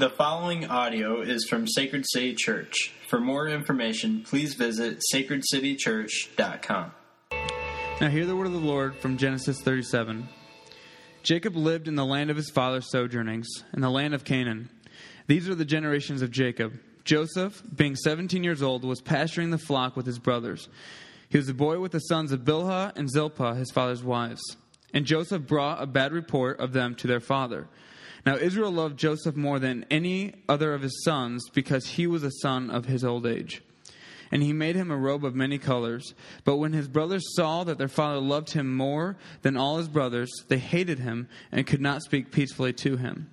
The following audio is from Sacred City Church. For more information, please visit sacredcitychurch.com. Now hear the word of the Lord from Genesis 37. Jacob lived in the land of his father's sojournings, in the land of Canaan. These are the generations of Jacob. Joseph, being 17 years old, was pasturing the flock with his brothers. He was a boy with the sons of Bilhah and Zilpah, his father's wives. And Joseph brought a bad report of them to their father. Now Israel loved Joseph more than any other of his sons because he was a son of his old age. And he made him a robe of many colors. But when his brothers saw that their father loved him more than all his brothers, they hated him and could not speak peacefully to him.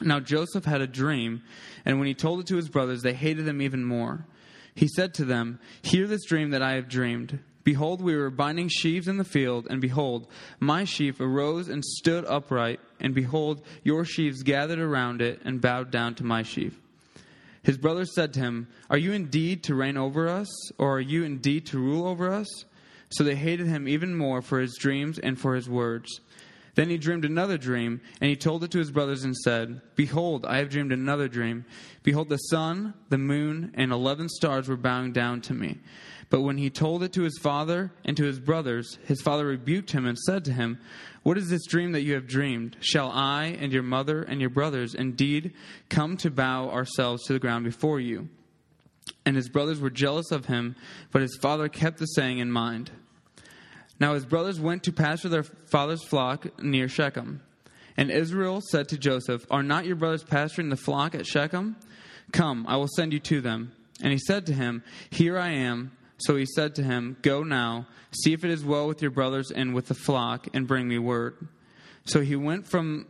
Now Joseph had a dream, and when he told it to his brothers, they hated him even more. He said to them, Hear this dream that I have dreamed. Behold, we were binding sheaves in the field, and behold, my sheaf arose and stood upright, and behold, your sheaves gathered around it and bowed down to my sheaf. His brothers said to him, Are you indeed to reign over us, or are you indeed to rule over us? So they hated him even more for his dreams and for his words. Then he dreamed another dream, and he told it to his brothers and said, Behold, I have dreamed another dream. Behold, the sun, the moon, and eleven stars were bowing down to me. But when he told it to his father and to his brothers, his father rebuked him and said to him, What is this dream that you have dreamed? Shall I and your mother and your brothers indeed come to bow ourselves to the ground before you? And his brothers were jealous of him, but his father kept the saying in mind. Now his brothers went to pasture their father's flock near Shechem. And Israel said to Joseph, Are not your brothers pasturing the flock at Shechem? Come, I will send you to them. And he said to him, Here I am. So he said to him, Go now, see if it is well with your brothers and with the flock, and bring me word. So he went from,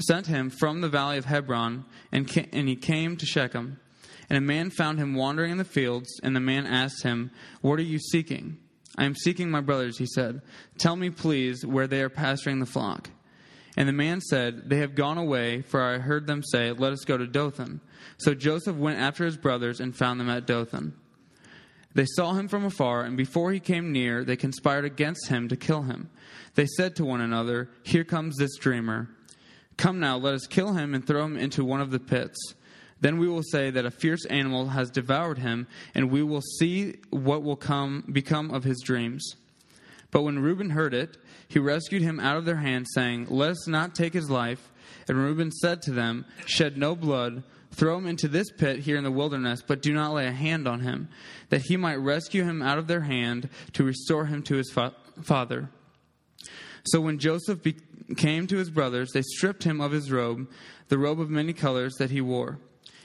sent him from the valley of Hebron, and, ca- and he came to Shechem. And a man found him wandering in the fields, and the man asked him, What are you seeking? I am seeking my brothers, he said. Tell me, please, where they are pasturing the flock. And the man said, They have gone away, for I heard them say, Let us go to Dothan. So Joseph went after his brothers and found them at Dothan. They saw him from afar, and before he came near, they conspired against him to kill him. They said to one another, Here comes this dreamer. Come now, let us kill him and throw him into one of the pits. Then we will say that a fierce animal has devoured him, and we will see what will come become of his dreams. But when Reuben heard it, he rescued him out of their hands, saying, Let us not take his life. And Reuben said to them, Shed no blood, throw him into this pit here in the wilderness, but do not lay a hand on him, that he might rescue him out of their hand to restore him to his fa- father. So when Joseph be- came to his brothers, they stripped him of his robe, the robe of many colors that he wore.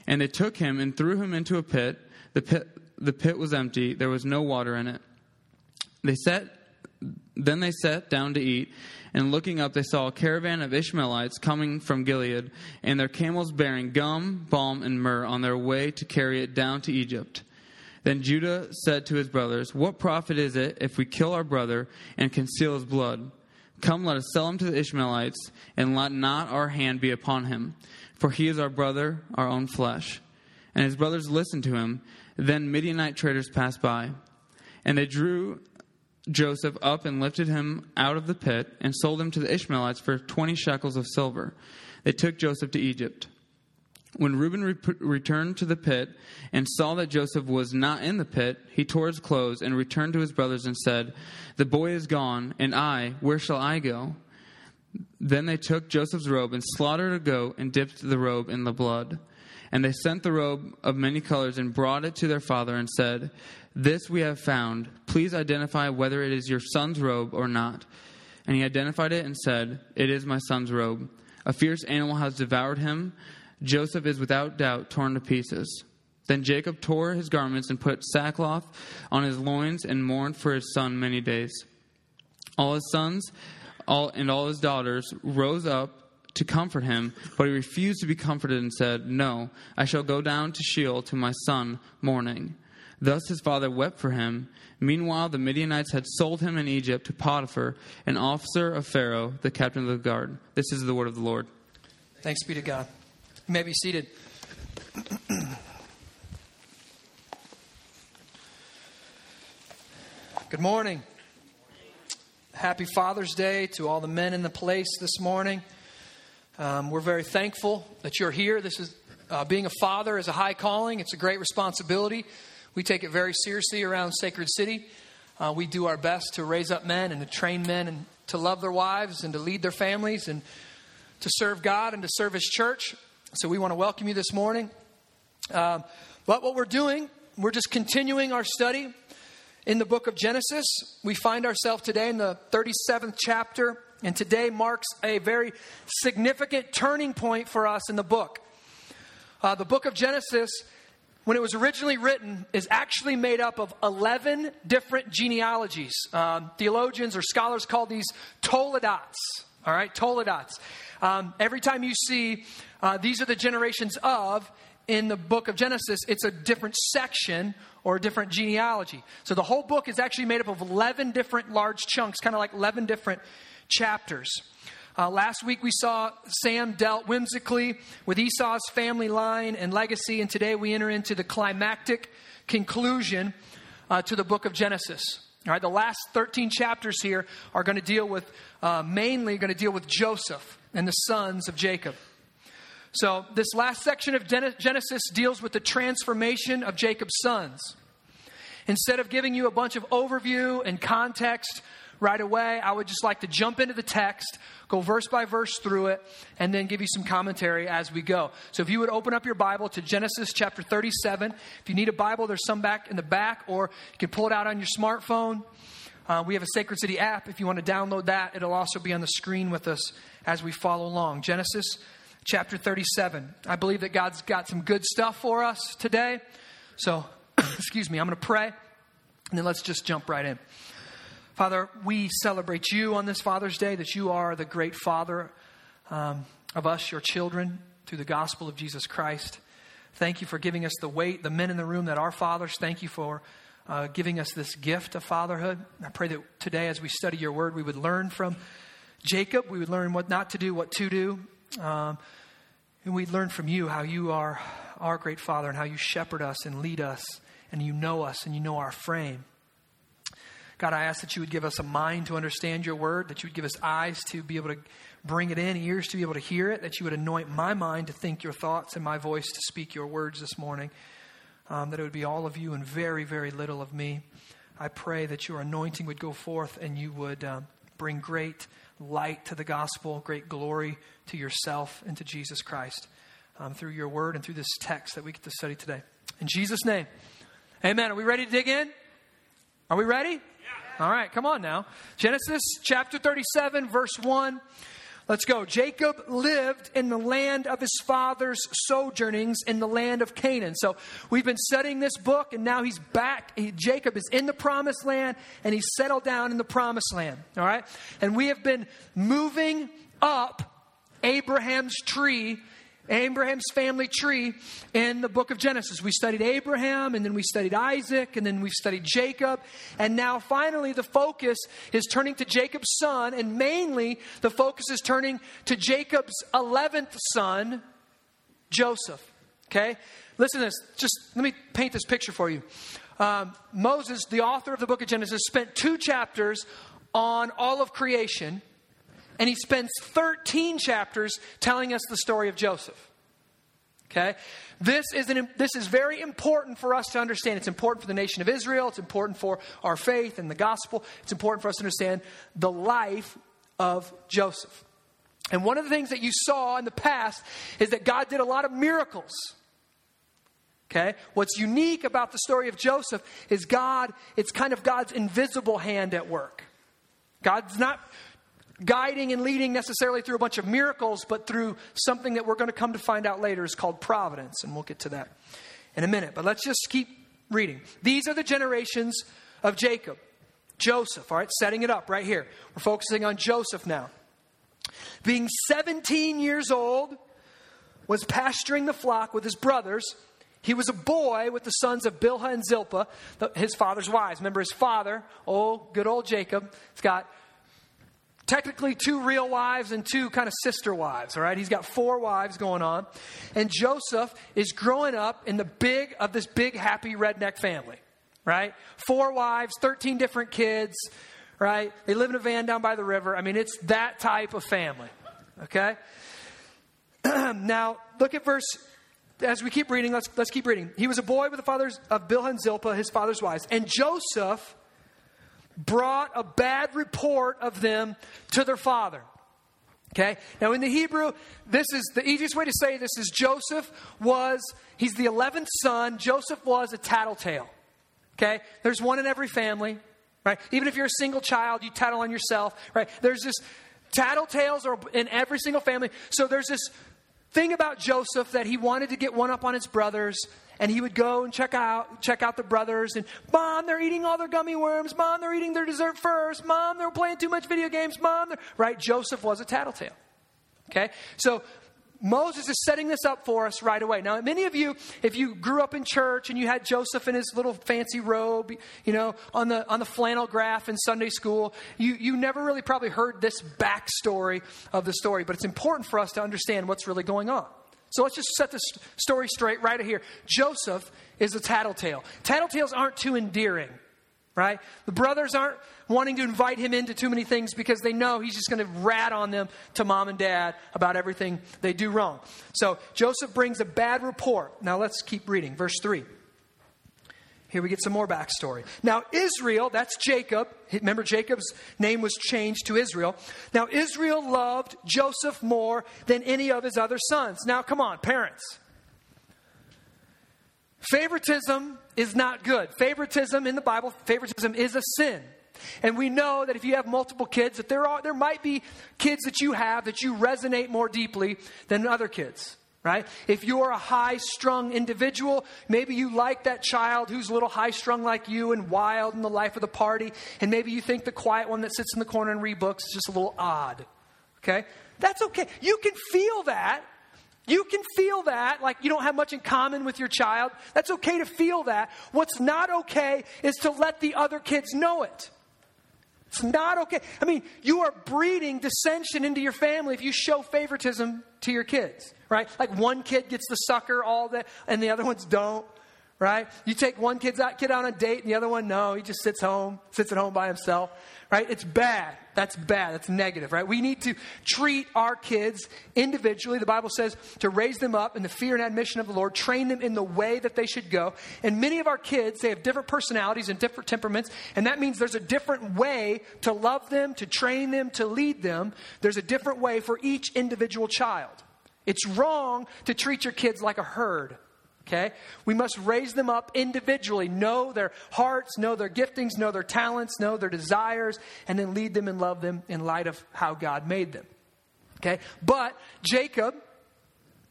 And they took him and threw him into a pit. The pit, the pit was empty, there was no water in it. They sat, then they sat down to eat, and looking up, they saw a caravan of Ishmaelites coming from Gilead, and their camels bearing gum, balm, and myrrh on their way to carry it down to Egypt. Then Judah said to his brothers, What profit is it if we kill our brother and conceal his blood? Come, let us sell him to the Ishmaelites, and let not our hand be upon him, for he is our brother, our own flesh. And his brothers listened to him. Then Midianite traders passed by, and they drew Joseph up and lifted him out of the pit, and sold him to the Ishmaelites for twenty shekels of silver. They took Joseph to Egypt. When Reuben re- returned to the pit and saw that Joseph was not in the pit, he tore his clothes and returned to his brothers and said, The boy is gone, and I, where shall I go? Then they took Joseph's robe and slaughtered a goat and dipped the robe in the blood. And they sent the robe of many colors and brought it to their father and said, This we have found. Please identify whether it is your son's robe or not. And he identified it and said, It is my son's robe. A fierce animal has devoured him. Joseph is without doubt torn to pieces. Then Jacob tore his garments and put sackcloth on his loins and mourned for his son many days. All his sons all, and all his daughters rose up to comfort him, but he refused to be comforted and said, No, I shall go down to Sheol to my son mourning. Thus his father wept for him. Meanwhile, the Midianites had sold him in Egypt to Potiphar, an officer of Pharaoh, the captain of the guard. This is the word of the Lord. Thanks be to God. You may be seated. Good morning. Happy Father's Day to all the men in the place this morning. Um, we're very thankful that you're here. This is uh, being a father is a high calling. It's a great responsibility. We take it very seriously around Sacred City. Uh, we do our best to raise up men and to train men and to love their wives and to lead their families and to serve God and to serve His church. So we want to welcome you this morning. Um, but what we're doing, we're just continuing our study in the book of Genesis. We find ourselves today in the 37th chapter, and today marks a very significant turning point for us in the book. Uh, the book of Genesis when it was originally written, is actually made up of 11 different genealogies. Um, theologians or scholars call these Toledots. All right, Toledots. Um, every time you see uh, these are the generations of in the book of Genesis, it's a different section or a different genealogy. So the whole book is actually made up of 11 different large chunks, kind of like 11 different chapters. Uh, last week we saw Sam dealt whimsically with Esau's family line and legacy, and today we enter into the climactic conclusion uh, to the book of Genesis. All right, the last 13 chapters here are going to deal with, uh, mainly going to deal with Joseph and the sons of Jacob. So, this last section of Genesis deals with the transformation of Jacob's sons. Instead of giving you a bunch of overview and context right away, I would just like to jump into the text, go verse by verse through it, and then give you some commentary as we go. So if you would open up your Bible to Genesis chapter 37. If you need a Bible, there's some back in the back, or you can pull it out on your smartphone. Uh, we have a Sacred City app. If you want to download that, it'll also be on the screen with us as we follow along. Genesis chapter 37. I believe that God's got some good stuff for us today. So, excuse me, I'm going to pray, and then let's just jump right in. Father, we celebrate you on this Father's Day, that you are the great Father um, of us, your children, through the gospel of Jesus Christ. Thank you for giving us the weight, the men in the room that are fathers. Thank you for uh, giving us this gift of fatherhood. I pray that today, as we study your word, we would learn from Jacob. We would learn what not to do, what to do. Um, and we'd learn from you how you are our great Father and how you shepherd us and lead us and you know us and you know our frame. God, I ask that you would give us a mind to understand your word, that you would give us eyes to be able to bring it in, ears to be able to hear it, that you would anoint my mind to think your thoughts and my voice to speak your words this morning, um, that it would be all of you and very, very little of me. I pray that your anointing would go forth and you would um, bring great light to the gospel, great glory to yourself and to Jesus Christ um, through your word and through this text that we get to study today. In Jesus' name, amen. Are we ready to dig in? Are we ready? All right, come on now. Genesis chapter 37, verse 1. Let's go. Jacob lived in the land of his father's sojournings in the land of Canaan. So we've been studying this book, and now he's back. He, Jacob is in the promised land, and he's settled down in the promised land. All right? And we have been moving up Abraham's tree Abraham's family tree in the book of Genesis. We studied Abraham, and then we studied Isaac, and then we've studied Jacob. And now, finally, the focus is turning to Jacob's son, and mainly the focus is turning to Jacob's 11th son, Joseph. Okay? Listen to this. Just let me paint this picture for you. Um, Moses, the author of the book of Genesis, spent two chapters on all of creation and he spends 13 chapters telling us the story of Joseph. Okay? This is, an, this is very important for us to understand. It's important for the nation of Israel. It's important for our faith and the gospel. It's important for us to understand the life of Joseph. And one of the things that you saw in the past is that God did a lot of miracles. Okay? What's unique about the story of Joseph is God, it's kind of God's invisible hand at work. God's not guiding and leading necessarily through a bunch of miracles, but through something that we're going to come to find out later is called providence. And we'll get to that in a minute. But let's just keep reading. These are the generations of Jacob. Joseph, all right, setting it up right here. We're focusing on Joseph now. Being 17 years old, was pasturing the flock with his brothers. He was a boy with the sons of Bilhah and Zilpah, his father's wives. Remember, his father, oh, good old Jacob, has got technically two real wives and two kind of sister wives, all right? He's got four wives going on. And Joseph is growing up in the big of this big happy redneck family, right? Four wives, 13 different kids, right? They live in a van down by the river. I mean, it's that type of family, okay? now, look at verse as we keep reading, let's, let's keep reading. He was a boy with the fathers of Bilhah and Zilpah, his father's wives. And Joseph brought a bad report of them to their father. Okay? Now, in the Hebrew, this is the easiest way to say this is Joseph was, he's the 11th son. Joseph was a tattletale. Okay? There's one in every family, right? Even if you're a single child, you tattle on yourself, right? There's this tattletales are in every single family. So there's this thing about Joseph that he wanted to get one up on his brothers, and he would go and check out check out the brothers and mom they're eating all their gummy worms mom they're eating their dessert first mom they're playing too much video games mom right joseph was a tattletale okay so Moses is setting this up for us right away. Now, many of you, if you grew up in church and you had Joseph in his little fancy robe, you know, on the on the flannel graph in Sunday school, you you never really probably heard this backstory of the story. But it's important for us to understand what's really going on. So let's just set this story straight right here. Joseph is a tattletale. Tattletales aren't too endearing, right? The brothers aren't wanting to invite him into too many things because they know he's just going to rat on them to mom and dad about everything they do wrong. So Joseph brings a bad report. Now let's keep reading. Verse 3. Here we get some more backstory. Now, Israel, that's Jacob. Remember, Jacob's name was changed to Israel. Now, Israel loved Joseph more than any of his other sons. Now, come on, parents. Favoritism is not good. Favoritism in the Bible, favoritism is a sin. And we know that if you have multiple kids, that there are there might be kids that you have that you resonate more deeply than other kids right? If you're a high strung individual, maybe you like that child who's a little high strung like you and wild in the life of the party, and maybe you think the quiet one that sits in the corner and read books is just a little odd, okay? That's okay. You can feel that. You can feel that, like you don't have much in common with your child. That's okay to feel that. What's not okay is to let the other kids know it. It's not okay. I mean, you are breeding dissension into your family if you show favoritism to your kids, right? Like one kid gets the sucker all that, and the other ones don't, right? You take one kid's out, kid on a date, and the other one, no, he just sits home, sits at home by himself right? It's bad. That's bad. That's negative, right? We need to treat our kids individually. The Bible says to raise them up in the fear and admission of the Lord, train them in the way that they should go. And many of our kids, they have different personalities and different temperaments, and that means there's a different way to love them, to train them, to lead them. There's a different way for each individual child. It's wrong to treat your kids like a herd. Okay? We must raise them up individually, know their hearts, know their giftings, know their talents, know their desires, and then lead them and love them in light of how God made them. Okay? But Jacob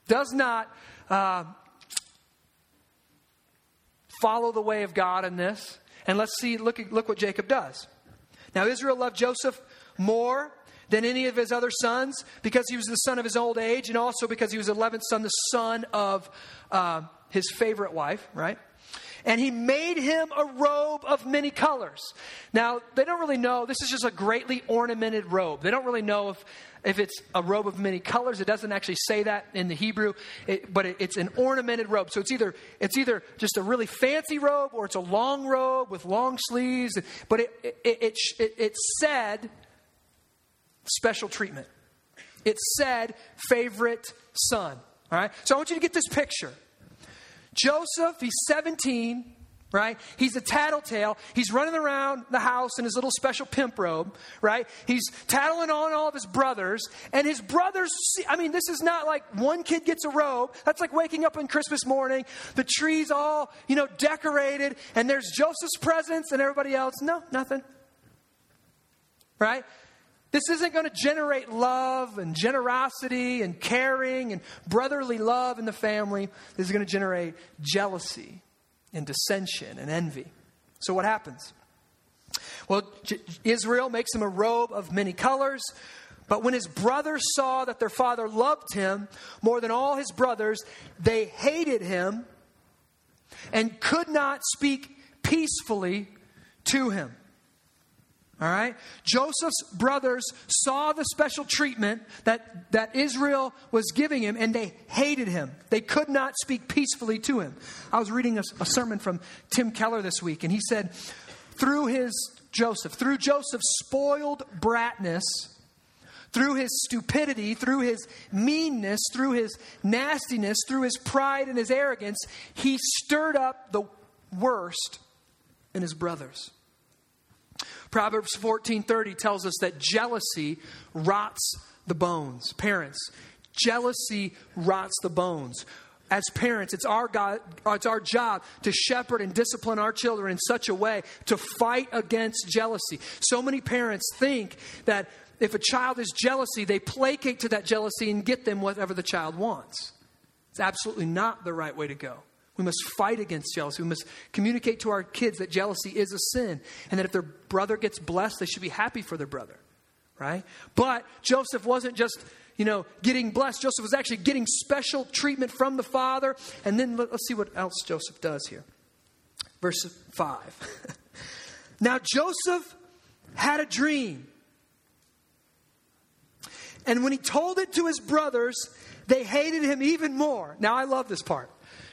does not uh, follow the way of God in this. And let's see, look, look what Jacob does. Now, Israel loved Joseph more than any of his other sons because he was the son of his old age and also because he was the 11th son, the son of. Uh, his favorite wife, right? And he made him a robe of many colors. Now, they don't really know. This is just a greatly ornamented robe. They don't really know if, if it's a robe of many colors. It doesn't actually say that in the Hebrew, it, but it, it's an ornamented robe. So it's either, it's either just a really fancy robe or it's a long robe with long sleeves. But it, it, it, it, it said special treatment. It said favorite son. All right? So I want you to get this picture. Joseph, he's 17, right? He's a tattletale. He's running around the house in his little special pimp robe, right? He's tattling on all of his brothers. And his brothers, see, I mean, this is not like one kid gets a robe. That's like waking up on Christmas morning, the tree's all, you know, decorated, and there's Joseph's presents and everybody else. No, nothing. Right? This isn't going to generate love and generosity and caring and brotherly love in the family. This is going to generate jealousy and dissension and envy. So, what happens? Well, J- Israel makes him a robe of many colors. But when his brothers saw that their father loved him more than all his brothers, they hated him and could not speak peacefully to him. All right? Joseph's brothers saw the special treatment that, that Israel was giving him and they hated him. They could not speak peacefully to him. I was reading a, a sermon from Tim Keller this week, and he said, through his Joseph, through Joseph's spoiled bratness, through his stupidity, through his meanness, through his nastiness, through his pride and his arrogance, he stirred up the worst in his brothers. Proverbs 14:30 tells us that jealousy rots the bones. Parents, jealousy rots the bones. As parents, it's our, God, it's our job to shepherd and discipline our children in such a way to fight against jealousy. So many parents think that if a child is jealousy, they placate to that jealousy and get them whatever the child wants. It's absolutely not the right way to go. We must fight against jealousy. We must communicate to our kids that jealousy is a sin and that if their brother gets blessed, they should be happy for their brother, right? But Joseph wasn't just, you know, getting blessed. Joseph was actually getting special treatment from the father. And then let's see what else Joseph does here. Verse 5. now Joseph had a dream. And when he told it to his brothers, they hated him even more. Now, I love this part.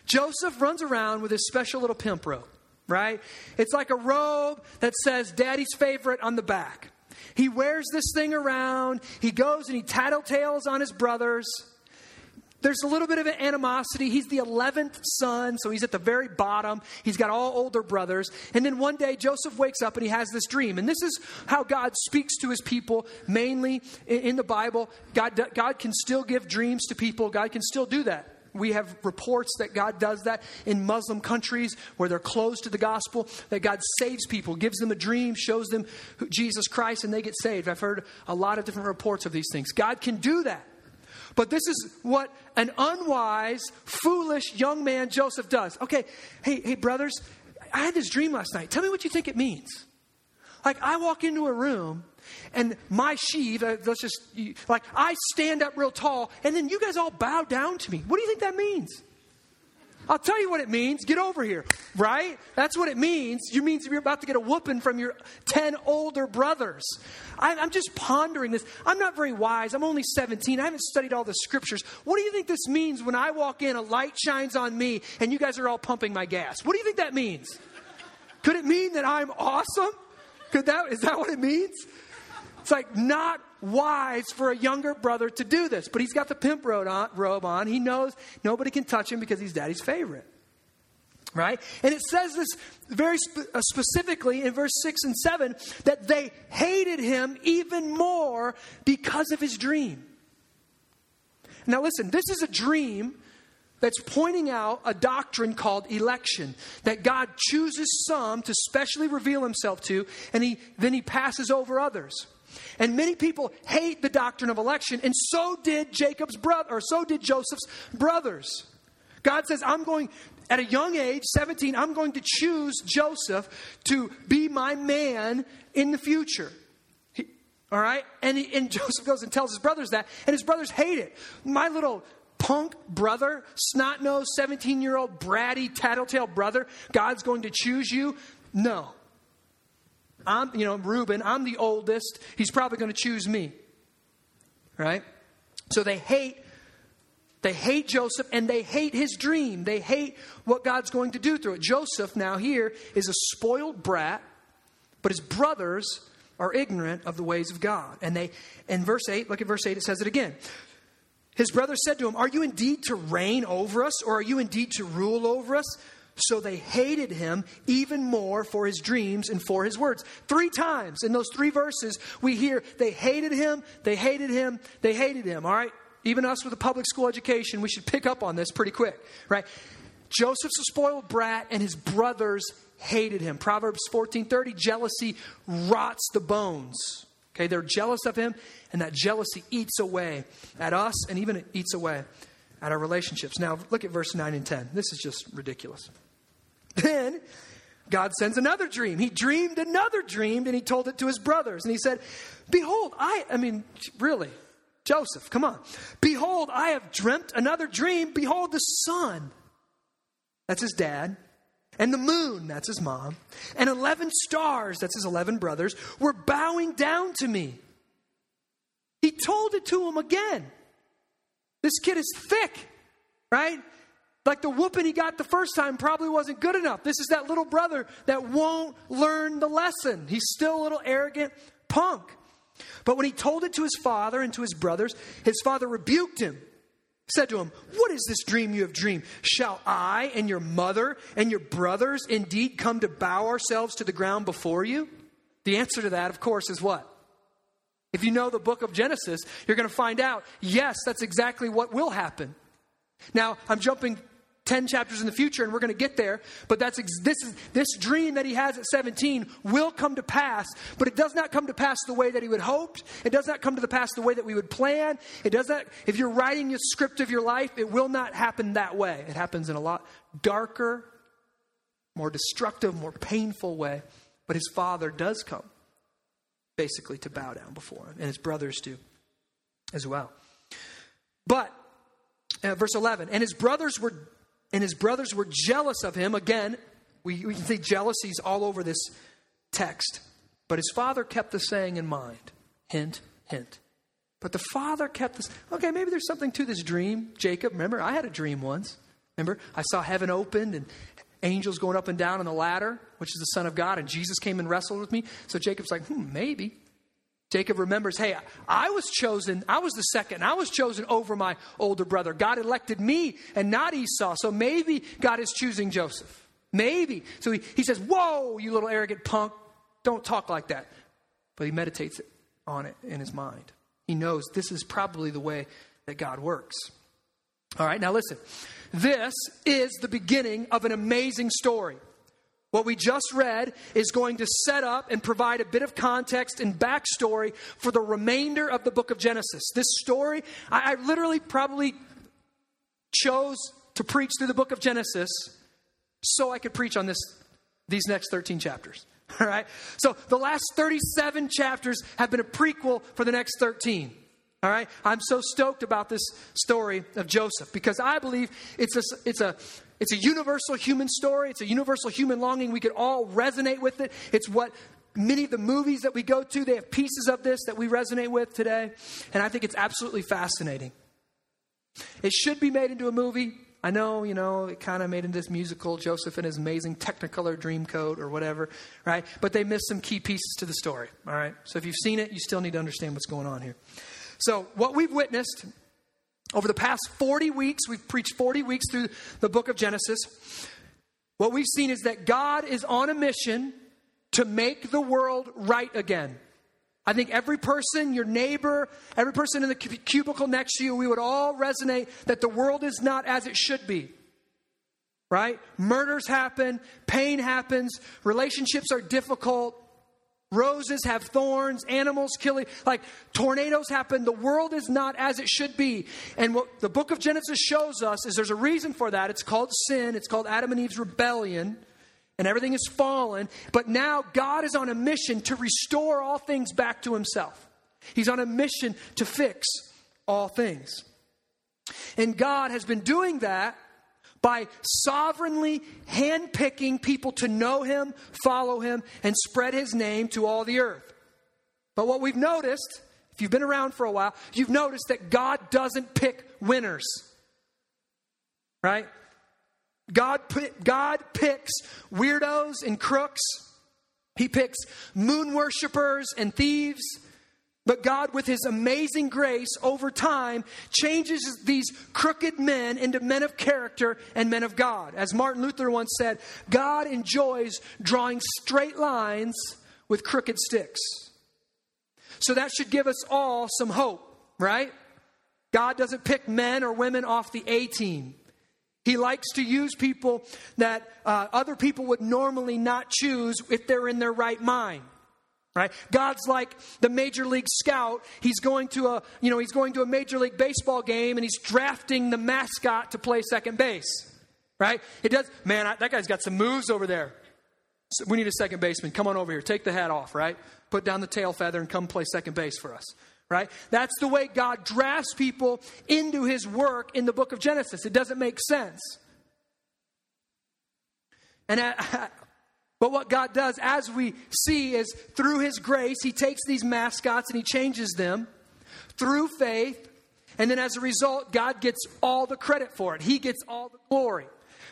Joseph runs around with his special little pimp robe, right? It's like a robe that says daddy's favorite on the back. He wears this thing around. He goes and he tattletales on his brothers. There's a little bit of an animosity. He's the 11th son, so he's at the very bottom. He's got all older brothers. And then one day, Joseph wakes up and he has this dream. And this is how God speaks to his people, mainly in the Bible. God, God can still give dreams to people, God can still do that. We have reports that God does that in Muslim countries where they're closed to the gospel, that God saves people, gives them a dream, shows them Jesus Christ, and they get saved. I've heard a lot of different reports of these things. God can do that. But this is what an unwise, foolish young man Joseph does. Okay, hey, hey, brothers, I had this dream last night. Tell me what you think it means. Like, I walk into a room and my uh, let's just, like, I stand up real tall and then you guys all bow down to me. What do you think that means? I'll tell you what it means. Get over here, right? That's what it means. You means you're about to get a whooping from your 10 older brothers. I, am just pondering this. I'm not very wise. I'm only 17. I haven't studied all the scriptures. What do you think this means when I walk in, a light shines on me, and you guys are all pumping my gas? What do you think that means? Could it mean that I'm awesome? Could that, is that what it means? It's like not wise for a younger brother to do this. But he's got the pimp robe on. He knows nobody can touch him because he's daddy's favorite. Right? And it says this very spe- uh, specifically in verse 6 and 7 that they hated him even more because of his dream. Now, listen, this is a dream that's pointing out a doctrine called election that God chooses some to specially reveal himself to, and he, then he passes over others. And many people hate the doctrine of election, and so did Jacob's brother, or so did Joseph's brothers. God says, I'm going, at a young age, 17, I'm going to choose Joseph to be my man in the future. He, all right? And, he, and Joseph goes and tells his brothers that, and his brothers hate it. My little punk brother, snot nosed 17 year old bratty tattletale brother, God's going to choose you? No. I'm, you know, Reuben, I'm the oldest. He's probably going to choose me. Right? So they hate they hate Joseph and they hate his dream. They hate what God's going to do through it. Joseph now here is a spoiled brat, but his brothers are ignorant of the ways of God. And they in verse 8, look at verse 8, it says it again. His brothers said to him, Are you indeed to reign over us, or are you indeed to rule over us? So they hated him even more for his dreams and for his words. Three times in those three verses, we hear they hated him, they hated him, they hated him. All right? Even us with a public school education, we should pick up on this pretty quick, right? Joseph's a spoiled brat, and his brothers hated him. Proverbs 14:30, jealousy rots the bones. Okay, they're jealous of him, and that jealousy eats away at us and even it eats away at our relationships. Now, look at verse 9 and 10. This is just ridiculous. Then God sends another dream. He dreamed another dream and he told it to his brothers. And he said, Behold, I, I mean, really, Joseph, come on. Behold, I have dreamt another dream. Behold, the sun, that's his dad, and the moon, that's his mom, and 11 stars, that's his 11 brothers, were bowing down to me. He told it to him again. This kid is thick, right? Like the whooping he got the first time probably wasn't good enough. This is that little brother that won't learn the lesson. He's still a little arrogant punk. But when he told it to his father and to his brothers, his father rebuked him, said to him, What is this dream you have dreamed? Shall I and your mother and your brothers indeed come to bow ourselves to the ground before you? The answer to that, of course, is what? If you know the book of Genesis, you're going to find out, yes, that's exactly what will happen. Now, I'm jumping 10 chapters in the future and we're going to get there but that's this is this dream that he has at 17 will come to pass but it does not come to pass the way that he would hoped. It does not come to the pass the way that we would plan. It does not if you're writing a script of your life it will not happen that way. It happens in a lot darker more destructive more painful way but his father does come basically to bow down before him and his brothers do as well. But uh, verse 11 and his brothers were and his brothers were jealous of him. Again, we, we can see jealousies all over this text. But his father kept the saying in mind. Hint, hint. But the father kept this. Okay, maybe there's something to this dream. Jacob, remember, I had a dream once. Remember, I saw heaven opened and angels going up and down on the ladder, which is the Son of God, and Jesus came and wrestled with me. So Jacob's like, hmm, maybe. Jacob remembers, hey, I was chosen, I was the second, I was chosen over my older brother. God elected me and not Esau. So maybe God is choosing Joseph. Maybe. So he, he says, Whoa, you little arrogant punk, don't talk like that. But he meditates on it in his mind. He knows this is probably the way that God works. All right, now listen. This is the beginning of an amazing story. What we just read is going to set up and provide a bit of context and backstory for the remainder of the book of Genesis. This story, I, I literally probably chose to preach through the book of Genesis so I could preach on this these next 13 chapters. All right? So the last 37 chapters have been a prequel for the next 13. All right? I'm so stoked about this story of Joseph because I believe it's a, it's a it's a universal human story. It's a universal human longing. We could all resonate with it. It's what many of the movies that we go to, they have pieces of this that we resonate with today. And I think it's absolutely fascinating. It should be made into a movie. I know, you know, it kind of made into this musical, Joseph and his amazing Technicolor Dreamcoat or whatever, right? But they missed some key pieces to the story, all right? So if you've seen it, you still need to understand what's going on here. So, what we've witnessed over the past 40 weeks, we've preached 40 weeks through the book of Genesis. What we've seen is that God is on a mission to make the world right again. I think every person, your neighbor, every person in the cubicle next to you, we would all resonate that the world is not as it should be. Right? Murders happen, pain happens, relationships are difficult, Roses have thorns, animals killing, like tornadoes happen. The world is not as it should be. And what the book of Genesis shows us is there's a reason for that. It's called sin, it's called Adam and Eve's rebellion, and everything is fallen. But now God is on a mission to restore all things back to himself. He's on a mission to fix all things. And God has been doing that by sovereignly handpicking people to know him, follow him, and spread his name to all the earth. But what we've noticed, if you've been around for a while, you've noticed that God doesn't pick winners. Right? God, God picks weirdos and crooks. He picks moon worshippers and thieves. But God, with His amazing grace over time, changes these crooked men into men of character and men of God. As Martin Luther once said, God enjoys drawing straight lines with crooked sticks. So that should give us all some hope, right? God doesn't pick men or women off the A team. He likes to use people that uh, other people would normally not choose if they're in their right mind right? God's like the major league scout. He's going to a you know he's going to a major league baseball game and he's drafting the mascot to play second base right? It does man I, that guy's got some moves over there. So we need a second baseman. Come on over here. Take the hat off right? Put down the tail feather and come play second base for us right? That's the way god drafts people into his work in the book of genesis. It doesn't make sense. And at, but what God does, as we see, is through His grace, He takes these mascots and He changes them through faith. And then as a result, God gets all the credit for it. He gets all the glory.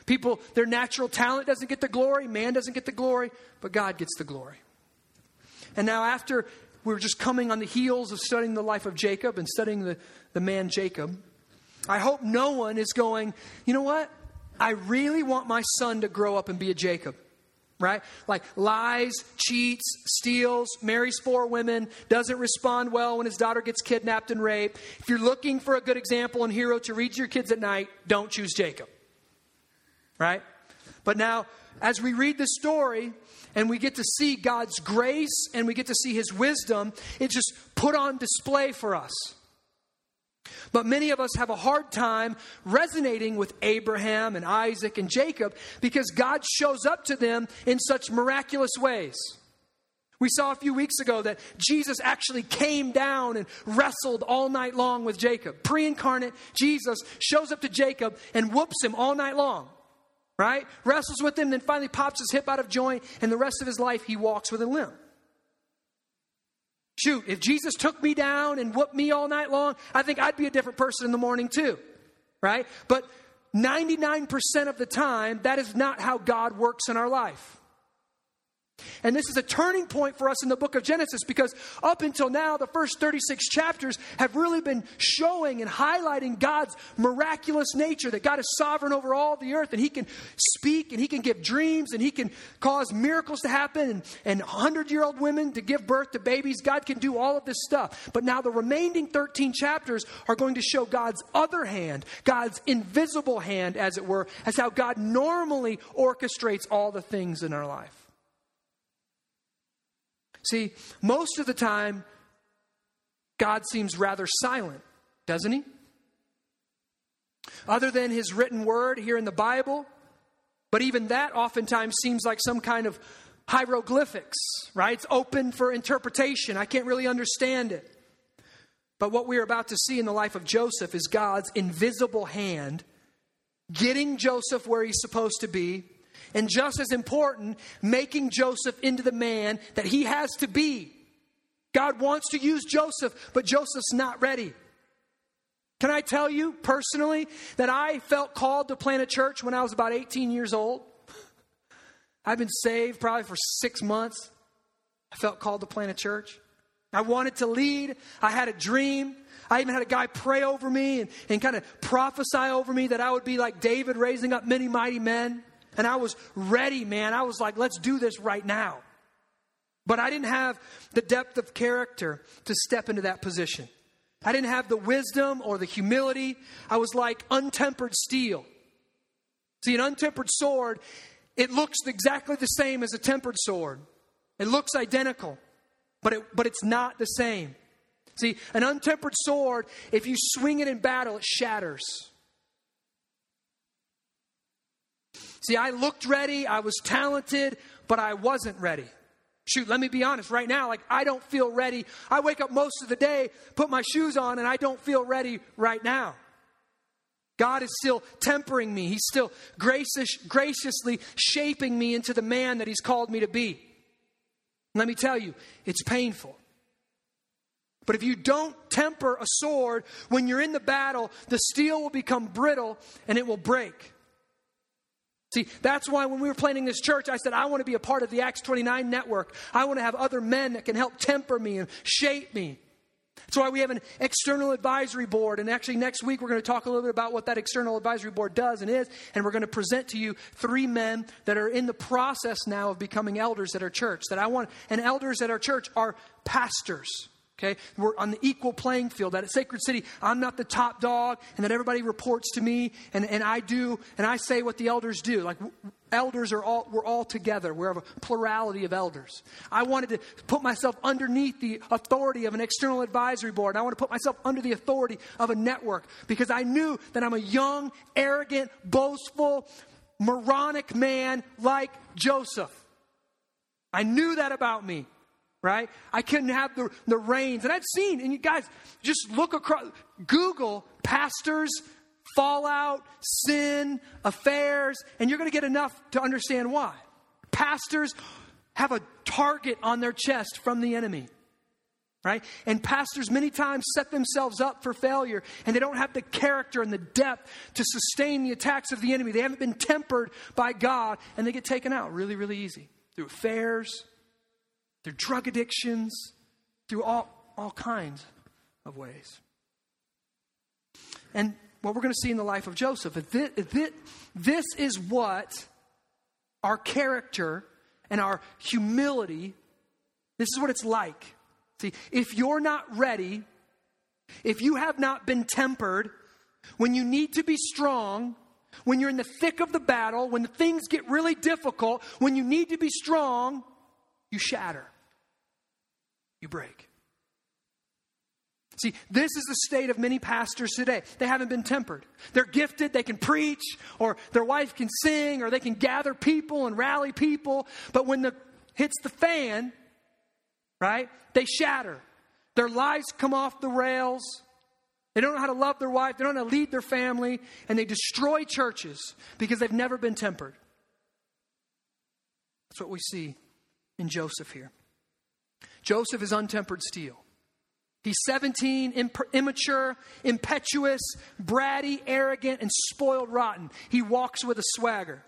People, their natural talent doesn't get the glory, man doesn't get the glory, but God gets the glory. And now, after we're just coming on the heels of studying the life of Jacob and studying the, the man Jacob. I hope no one is going, you know what? I really want my son to grow up and be a Jacob right? Like lies, cheats, steals, marries four women, doesn't respond well when his daughter gets kidnapped and raped. If you're looking for a good example and hero to read to your kids at night, don't choose Jacob, right? But now, as we read the story and we get to see God's grace and we get to see his wisdom, it's just put on display for us. But many of us have a hard time resonating with Abraham and Isaac and Jacob because God shows up to them in such miraculous ways. We saw a few weeks ago that Jesus actually came down and wrestled all night long with Jacob. Pre incarnate Jesus shows up to Jacob and whoops him all night long, right? Wrestles with him, then finally pops his hip out of joint, and the rest of his life he walks with a limp. Shoot, if Jesus took me down and whooped me all night long, I think I'd be a different person in the morning too, right? But 99% of the time, that is not how God works in our life. And this is a turning point for us in the book of Genesis because up until now, the first 36 chapters have really been showing and highlighting God's miraculous nature that God is sovereign over all the earth and He can speak and He can give dreams and He can cause miracles to happen and, and 100 year old women to give birth to babies. God can do all of this stuff. But now the remaining 13 chapters are going to show God's other hand, God's invisible hand, as it were, as how God normally orchestrates all the things in our life. See, most of the time, God seems rather silent, doesn't he? Other than his written word here in the Bible, but even that oftentimes seems like some kind of hieroglyphics, right? It's open for interpretation. I can't really understand it. But what we're about to see in the life of Joseph is God's invisible hand getting Joseph where he's supposed to be and just as important, making Joseph into the man that he has to be. God wants to use Joseph, but Joseph's not ready. Can I tell you personally that I felt called to plant a church when I was about 18 years old? I've been saved probably for six months. I felt called to plant a church. I wanted to lead. I had a dream. I even had a guy pray over me and, and kind of prophesy over me that I would be like David raising up many mighty men. And I was ready, man. I was like, let's do this right now. But I didn't have the depth of character to step into that position. I didn't have the wisdom or the humility. I was like untempered steel. See, an untempered sword, it looks exactly the same as a tempered sword. It looks identical, but, it, but it's not the same. See, an untempered sword, if you swing it in battle, it shatters. See, I looked ready, I was talented, but I wasn't ready. Shoot, let me be honest right now. Like, I don't feel ready. I wake up most of the day, put my shoes on, and I don't feel ready right now. God is still tempering me. He's still gracious, graciously shaping me into the man that He's called me to be. Let me tell you, it's painful. But if you don't temper a sword, when you're in the battle, the steel will become brittle and it will break. See, that's why when we were planning this church, I said, I want to be a part of the Acts 29 network. I want to have other men that can help temper me and shape me. That's why we have an external advisory board. And actually, next week, we're going to talk a little bit about what that external advisory board does and is. And we're going to present to you three men that are in the process now of becoming elders at our church. That I want, and elders at our church are pastors. Okay? We're on the equal playing field. That at Sacred City, I'm not the top dog, and that everybody reports to me, and, and I do, and I say what the elders do. Like, elders are all, we're all together. We're a plurality of elders. I wanted to put myself underneath the authority of an external advisory board. I want to put myself under the authority of a network because I knew that I'm a young, arrogant, boastful, moronic man like Joseph. I knew that about me right? I couldn't have the, the reins. And I've seen, and you guys just look across, Google pastors, fallout, sin, affairs, and you're going to get enough to understand why. Pastors have a target on their chest from the enemy. Right? And pastors many times set themselves up for failure and they don't have the character and the depth to sustain the attacks of the enemy. They haven't been tempered by God and they get taken out really, really easy through affairs, their drug addictions, through all, all kinds of ways. And what we're going to see in the life of Joseph, this is what our character and our humility, this is what it's like. See, if you're not ready, if you have not been tempered, when you need to be strong, when you're in the thick of the battle, when the things get really difficult, when you need to be strong, you shatter. You break. See, this is the state of many pastors today. They haven't been tempered. They're gifted, they can preach, or their wife can sing, or they can gather people and rally people. But when the hits the fan, right, they shatter. Their lives come off the rails. They don't know how to love their wife, they don't know how to lead their family, and they destroy churches because they've never been tempered. That's what we see in Joseph here. Joseph is untempered steel. He's 17, imp- immature, impetuous, bratty, arrogant, and spoiled rotten. He walks with a swagger.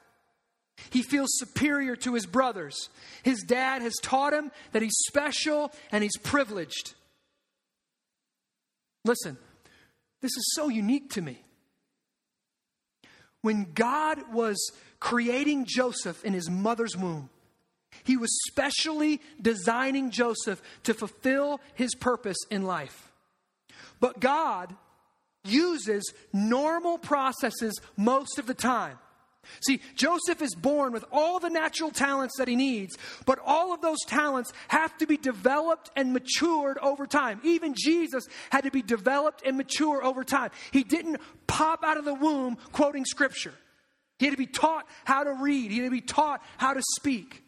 He feels superior to his brothers. His dad has taught him that he's special and he's privileged. Listen, this is so unique to me. When God was creating Joseph in his mother's womb, he was specially designing Joseph to fulfill his purpose in life. But God uses normal processes most of the time. See, Joseph is born with all the natural talents that he needs, but all of those talents have to be developed and matured over time. Even Jesus had to be developed and mature over time. He didn't pop out of the womb quoting scripture. He had to be taught how to read, he had to be taught how to speak.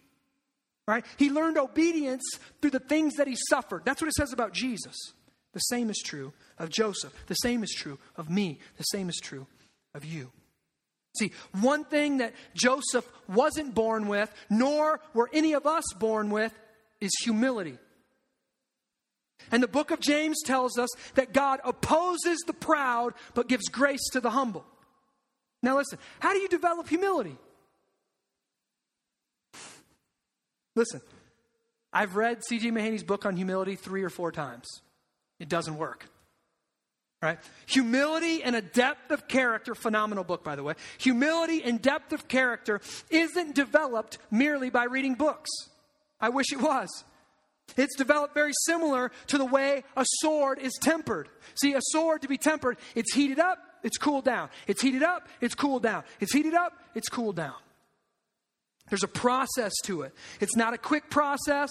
Right? He learned obedience through the things that he suffered. That's what it says about Jesus. The same is true of Joseph. The same is true of me. The same is true of you. See, one thing that Joseph wasn't born with, nor were any of us born with, is humility. And the book of James tells us that God opposes the proud but gives grace to the humble. Now, listen, how do you develop humility? Listen, I've read C.J. Mahaney's book on humility three or four times. It doesn't work. Right? Humility and a depth of character, phenomenal book, by the way. Humility and depth of character isn't developed merely by reading books. I wish it was. It's developed very similar to the way a sword is tempered. See, a sword to be tempered, it's heated up, it's cooled down. It's heated up, it's cooled down. It's heated up, it's cooled down. There's a process to it. It's not a quick process.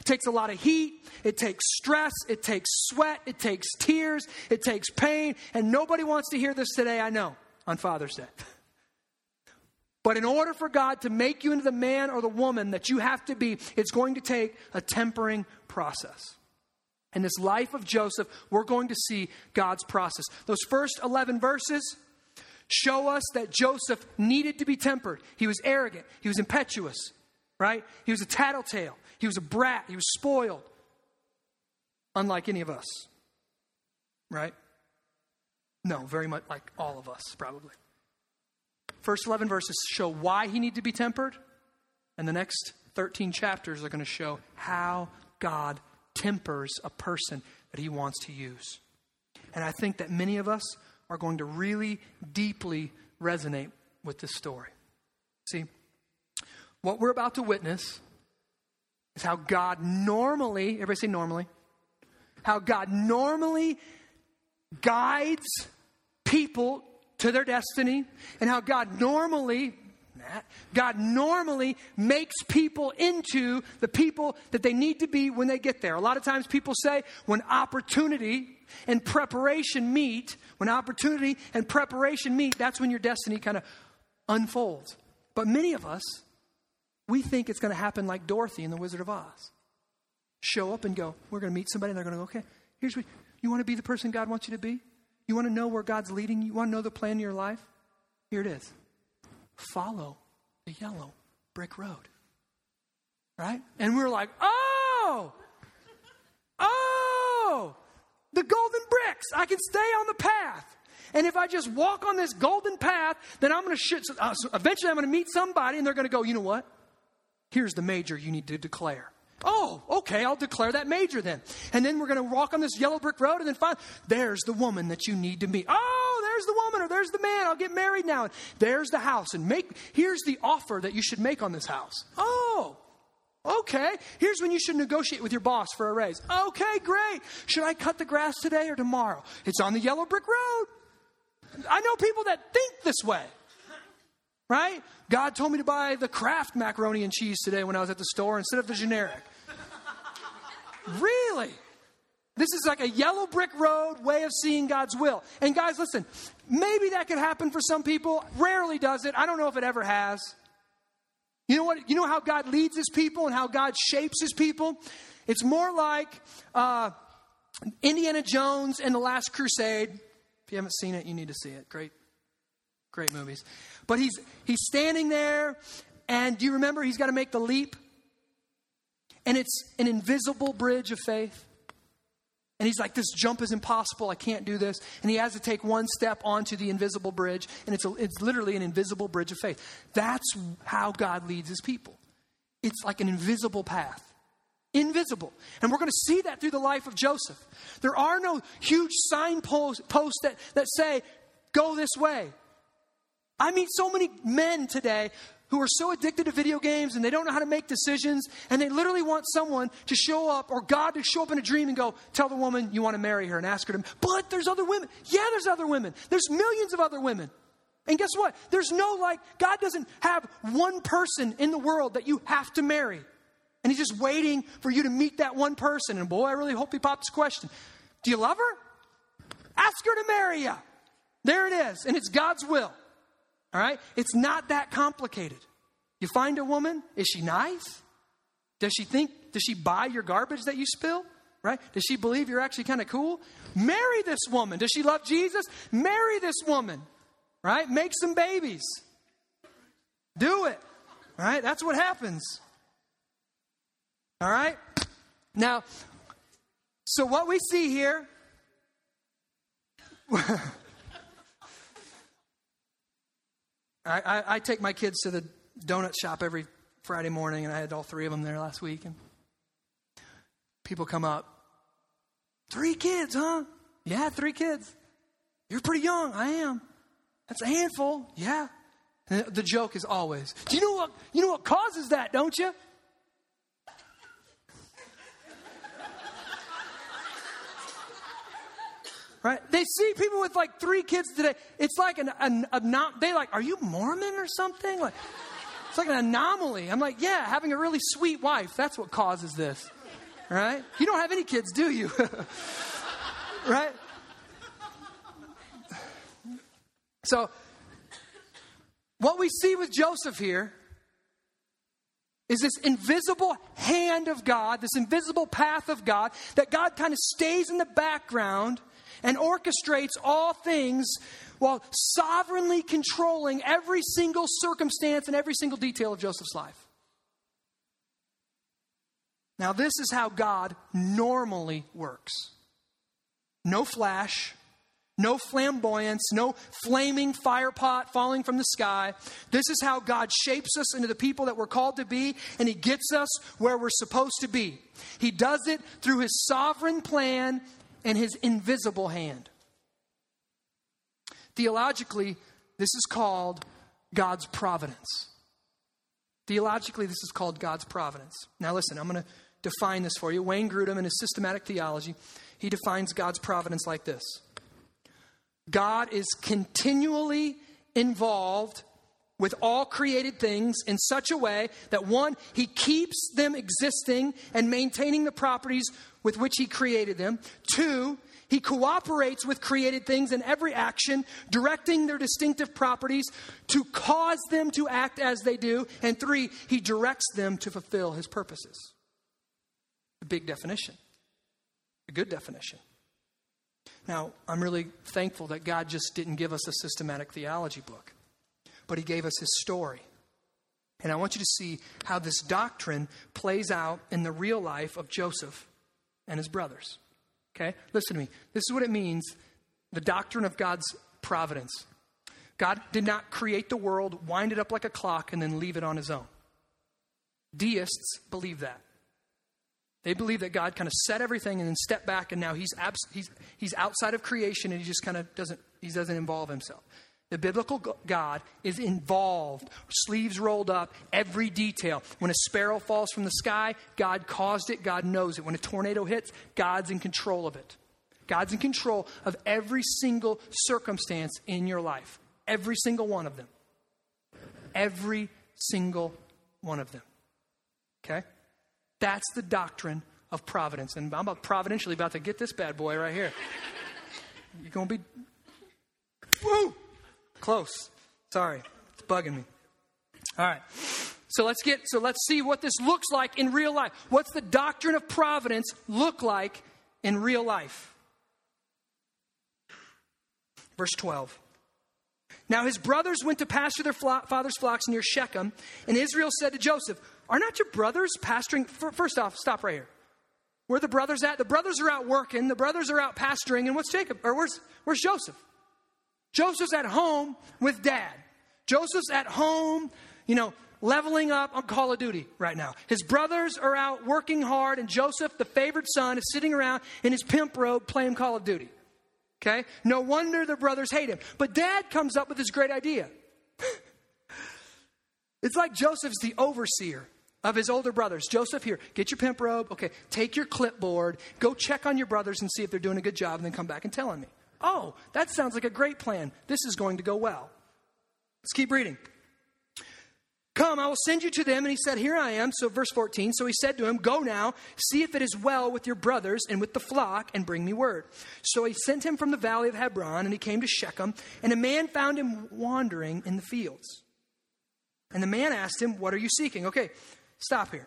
It takes a lot of heat, it takes stress, it takes sweat, it takes tears, it takes pain, and nobody wants to hear this today, I know, on Father's Day. But in order for God to make you into the man or the woman that you have to be, it's going to take a tempering process. In this life of Joseph, we're going to see God's process. Those first 11 verses, show us that Joseph needed to be tempered. He was arrogant, he was impetuous, right? He was a tattletale, he was a brat, he was spoiled, unlike any of us, right? No, very much like all of us, probably. First 11 verses show why he needed to be tempered, and the next 13 chapters are going to show how God tempers a person that he wants to use. And I think that many of us are going to really deeply resonate with this story. See, what we're about to witness is how God normally, everybody say normally, how God normally guides people to their destiny, and how God normally, God normally makes people into the people that they need to be when they get there. A lot of times people say when opportunity and preparation meet, when opportunity and preparation meet, that's when your destiny kind of unfolds. But many of us, we think it's going to happen like Dorothy in The Wizard of Oz. Show up and go, we're going to meet somebody, and they're going to go, okay, here's what you want to be the person God wants you to be? You want to know where God's leading you? You want to know the plan of your life? Here it is. Follow the yellow brick road. Right? And we're like, oh, oh, the golden bricks. I can stay on the path. And if I just walk on this golden path, then I'm going to shit. Uh, so eventually, I'm going to meet somebody, and they're going to go, you know what? Here's the major you need to declare. Oh, okay, I'll declare that major then. And then we're going to walk on this yellow brick road and then find there's the woman that you need to meet. Oh, there's the woman or there's the man. I'll get married now. And there's the house. And make here's the offer that you should make on this house. Oh, okay. Here's when you should negotiate with your boss for a raise. Okay, great. Should I cut the grass today or tomorrow? It's on the yellow brick road. I know people that think this way. Right? God told me to buy the Kraft macaroni and cheese today when I was at the store instead of the generic. really? This is like a yellow brick road way of seeing God's will. And guys, listen, maybe that could happen for some people. Rarely does it. I don't know if it ever has. You know what? You know how God leads his people and how God shapes his people? It's more like uh, Indiana Jones and the Last Crusade. If you haven't seen it, you need to see it. Great, great movies. But he's he's standing there, and do you remember he's got to make the leap? And it's an invisible bridge of faith. And he's like, This jump is impossible. I can't do this. And he has to take one step onto the invisible bridge. And it's, a, it's literally an invisible bridge of faith. That's how God leads his people. It's like an invisible path. Invisible. And we're going to see that through the life of Joseph. There are no huge signposts that, that say, Go this way. I meet so many men today who are so addicted to video games and they don't know how to make decisions and they literally want someone to show up or God to show up in a dream and go, tell the woman you want to marry her and ask her to. But there's other women. Yeah, there's other women. There's millions of other women. And guess what? There's no like, God doesn't have one person in the world that you have to marry. And He's just waiting for you to meet that one person. And boy, I really hope He pops a question Do you love her? Ask her to marry you. There it is. And it's God's will. All right? It's not that complicated. You find a woman, is she nice? Does she think, does she buy your garbage that you spill? Right? Does she believe you're actually kind of cool? Marry this woman. Does she love Jesus? Marry this woman. Right? Make some babies. Do it. Right? That's what happens. All right? Now, so what we see here I, I, I, take my kids to the donut shop every Friday morning, and I had all three of them there last week. And people come up, three kids, huh? Yeah, three kids. You're pretty young. I am. That's a handful. Yeah. And the joke is always, do you know what? You know what causes that, don't you? Right? They see people with like three kids today. It's like an, an, an they like, are you Mormon or something? Like, it's like an anomaly. I'm like, yeah, having a really sweet wife. That's what causes this. Right? You don't have any kids, do you? right? So, what we see with Joseph here is this invisible hand of God, this invisible path of God, that God kind of stays in the background and orchestrates all things while sovereignly controlling every single circumstance and every single detail of Joseph's life. Now, this is how God normally works no flash, no flamboyance, no flaming fire pot falling from the sky. This is how God shapes us into the people that we're called to be, and He gets us where we're supposed to be. He does it through His sovereign plan and his invisible hand. Theologically, this is called God's providence. Theologically, this is called God's providence. Now, listen, I'm going to define this for you. Wayne Grudem, in his systematic theology, he defines God's providence like this God is continually involved with all created things in such a way that one, he keeps them existing and maintaining the properties with which he created them. Two, he cooperates with created things in every action, directing their distinctive properties to cause them to act as they do. And three, he directs them to fulfill his purposes. A big definition, a good definition. Now, I'm really thankful that God just didn't give us a systematic theology book, but he gave us his story. And I want you to see how this doctrine plays out in the real life of Joseph and his brothers. Okay? Listen to me. This is what it means the doctrine of God's providence. God did not create the world, wind it up like a clock, and then leave it on his own. Deists believe that. They believe that God kind of set everything and then stepped back, and now he's, abs- he's, he's outside of creation and he just kind of doesn't, he doesn't involve himself. The biblical God is involved, sleeves rolled up, every detail. When a sparrow falls from the sky, God caused it, God knows it. When a tornado hits, God's in control of it. God's in control of every single circumstance in your life, every single one of them. Every single one of them. Okay? That's the doctrine of providence. And I'm about providentially about to get this bad boy right here. You're going to be. Woo! Close. Sorry. It's bugging me. All right. So let's get so let's see what this looks like in real life. What's the doctrine of providence look like in real life? Verse 12. Now his brothers went to pasture their father's flocks near Shechem, and Israel said to Joseph, Are not your brothers pasturing? First off, stop right here. Where the brothers at? The brothers are out working, the brothers are out pasturing, and what's Jacob? Or where's, where's Joseph? Joseph's at home with dad. Joseph's at home, you know, leveling up on Call of Duty right now. His brothers are out working hard, and Joseph, the favored son, is sitting around in his pimp robe playing Call of Duty. Okay? No wonder the brothers hate him. But dad comes up with this great idea. it's like Joseph's the overseer of his older brothers. Joseph, here, get your pimp robe. Okay, take your clipboard. Go check on your brothers and see if they're doing a good job, and then come back and tell on me. Oh, that sounds like a great plan. This is going to go well. Let's keep reading. Come, I will send you to them. And he said, Here I am. So, verse 14. So he said to him, Go now, see if it is well with your brothers and with the flock, and bring me word. So he sent him from the valley of Hebron, and he came to Shechem. And a man found him wandering in the fields. And the man asked him, What are you seeking? Okay, stop here.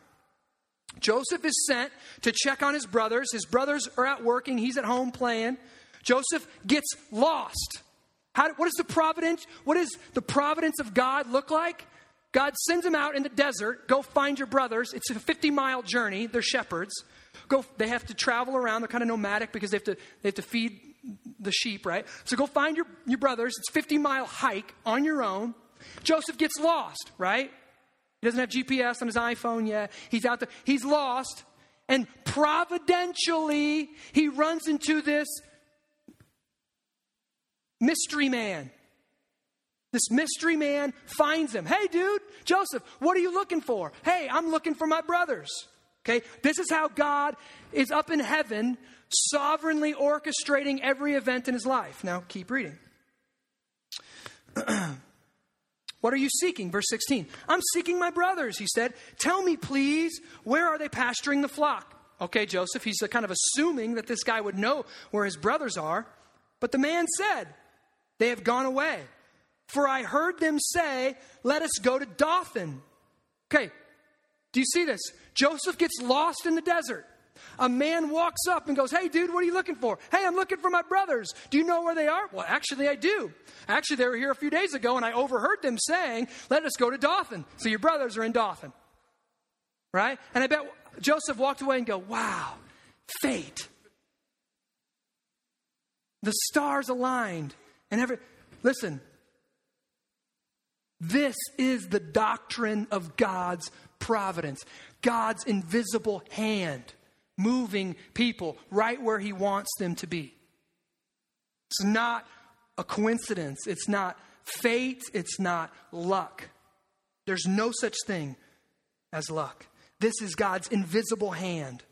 Joseph is sent to check on his brothers. His brothers are out working, he's at home playing. Joseph gets lost. How, what is the providence? What does the providence of God look like? God sends him out in the desert. Go find your brothers. It's a 50 mile journey. They're shepherds. Go. They have to travel around. They're kind of nomadic because they have to they have to feed the sheep, right? So go find your, your brothers. It's 50 mile hike on your own. Joseph gets lost, right? He doesn't have GPS on his iPhone yet. He's out there. He's lost. And providentially, he runs into this mystery man. This mystery man finds him. Hey, dude, Joseph, what are you looking for? Hey, I'm looking for my brothers. Okay, this is how God is up in heaven, sovereignly orchestrating every event in his life. Now, keep reading. what are you seeking? Verse 16. I'm seeking my brothers, he said. Tell me, please, where are they pasturing the flock? Okay, Joseph, he's kind of assuming that this guy would know where his brothers are. But the man said, they have gone away. For I heard them say, Let us go to Dothan. Okay, do you see this? Joseph gets lost in the desert. A man walks up and goes, Hey, dude, what are you looking for? Hey, I'm looking for my brothers. Do you know where they are? Well, actually, I do. Actually, they were here a few days ago, and I overheard them saying, Let us go to Dothan. So your brothers are in Dothan. Right? And I bet Joseph walked away and go, Wow, fate. The stars aligned. And every, listen, this is the doctrine of God's providence, God's invisible hand moving people right where He wants them to be. It's not a coincidence, it's not fate, it's not luck. There's no such thing as luck. This is God's invisible hand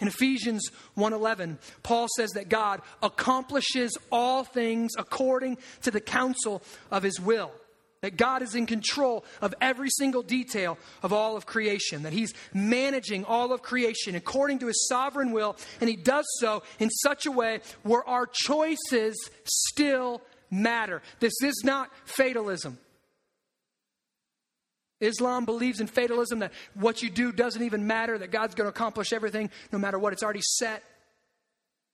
in Ephesians 1:11, Paul says that God accomplishes all things according to the counsel of his will. That God is in control of every single detail of all of creation, that He's managing all of creation according to His sovereign will, and He does so in such a way where our choices still matter. This is not fatalism. Islam believes in fatalism that what you do doesn't even matter, that God's going to accomplish everything no matter what, it's already set.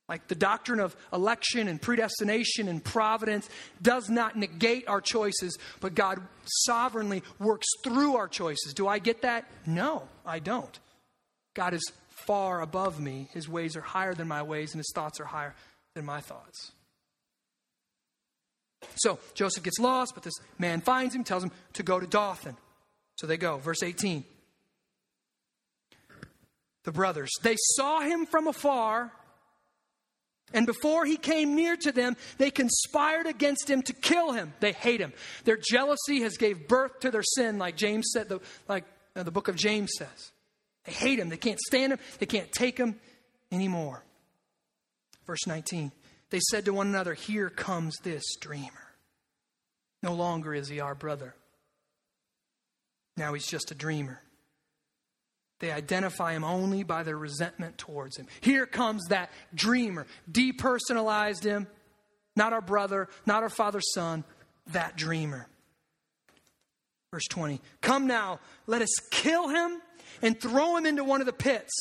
Like the doctrine of election and predestination and providence does not negate our choices, but God sovereignly works through our choices. Do I get that? No, I don't. God is far above me. His ways are higher than my ways, and his thoughts are higher than my thoughts. So Joseph gets lost, but this man finds him, tells him to go to Dothan. So they go. Verse 18. the brothers. They saw him from afar, and before he came near to them, they conspired against him to kill him. They hate him. Their jealousy has gave birth to their sin, like James said, the, like uh, the book of James says. They hate him. They can't stand him. They can't take him anymore. Verse 19. They said to one another, Here comes this dreamer. No longer is he our brother. Now he's just a dreamer. They identify him only by their resentment towards him. Here comes that dreamer, depersonalized him, not our brother, not our father's son, that dreamer. Verse 20 Come now, let us kill him and throw him into one of the pits.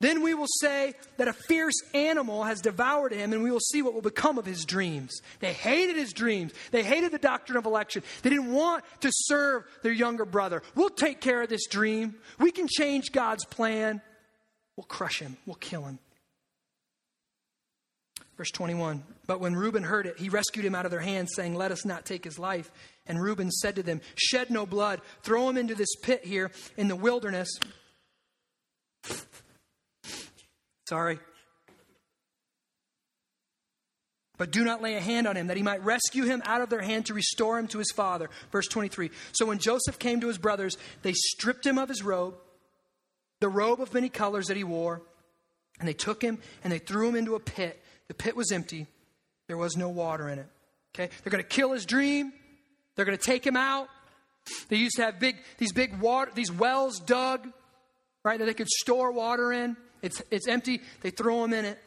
Then we will say that a fierce animal has devoured him, and we will see what will become of his dreams. They hated his dreams. They hated the doctrine of election. They didn't want to serve their younger brother. We'll take care of this dream. We can change God's plan. We'll crush him, we'll kill him. Verse 21 But when Reuben heard it, he rescued him out of their hands, saying, Let us not take his life. And Reuben said to them, Shed no blood. Throw him into this pit here in the wilderness Sorry. But do not lay a hand on him, that he might rescue him out of their hand to restore him to his father. Verse 23. So when Joseph came to his brothers, they stripped him of his robe, the robe of many colors that he wore, and they took him and they threw him into a pit. The pit was empty, there was no water in it. Okay? They're going to kill his dream, they're going to take him out. They used to have big, these big water, these wells dug, right, that they could store water in. It's, it's empty. They throw him in it.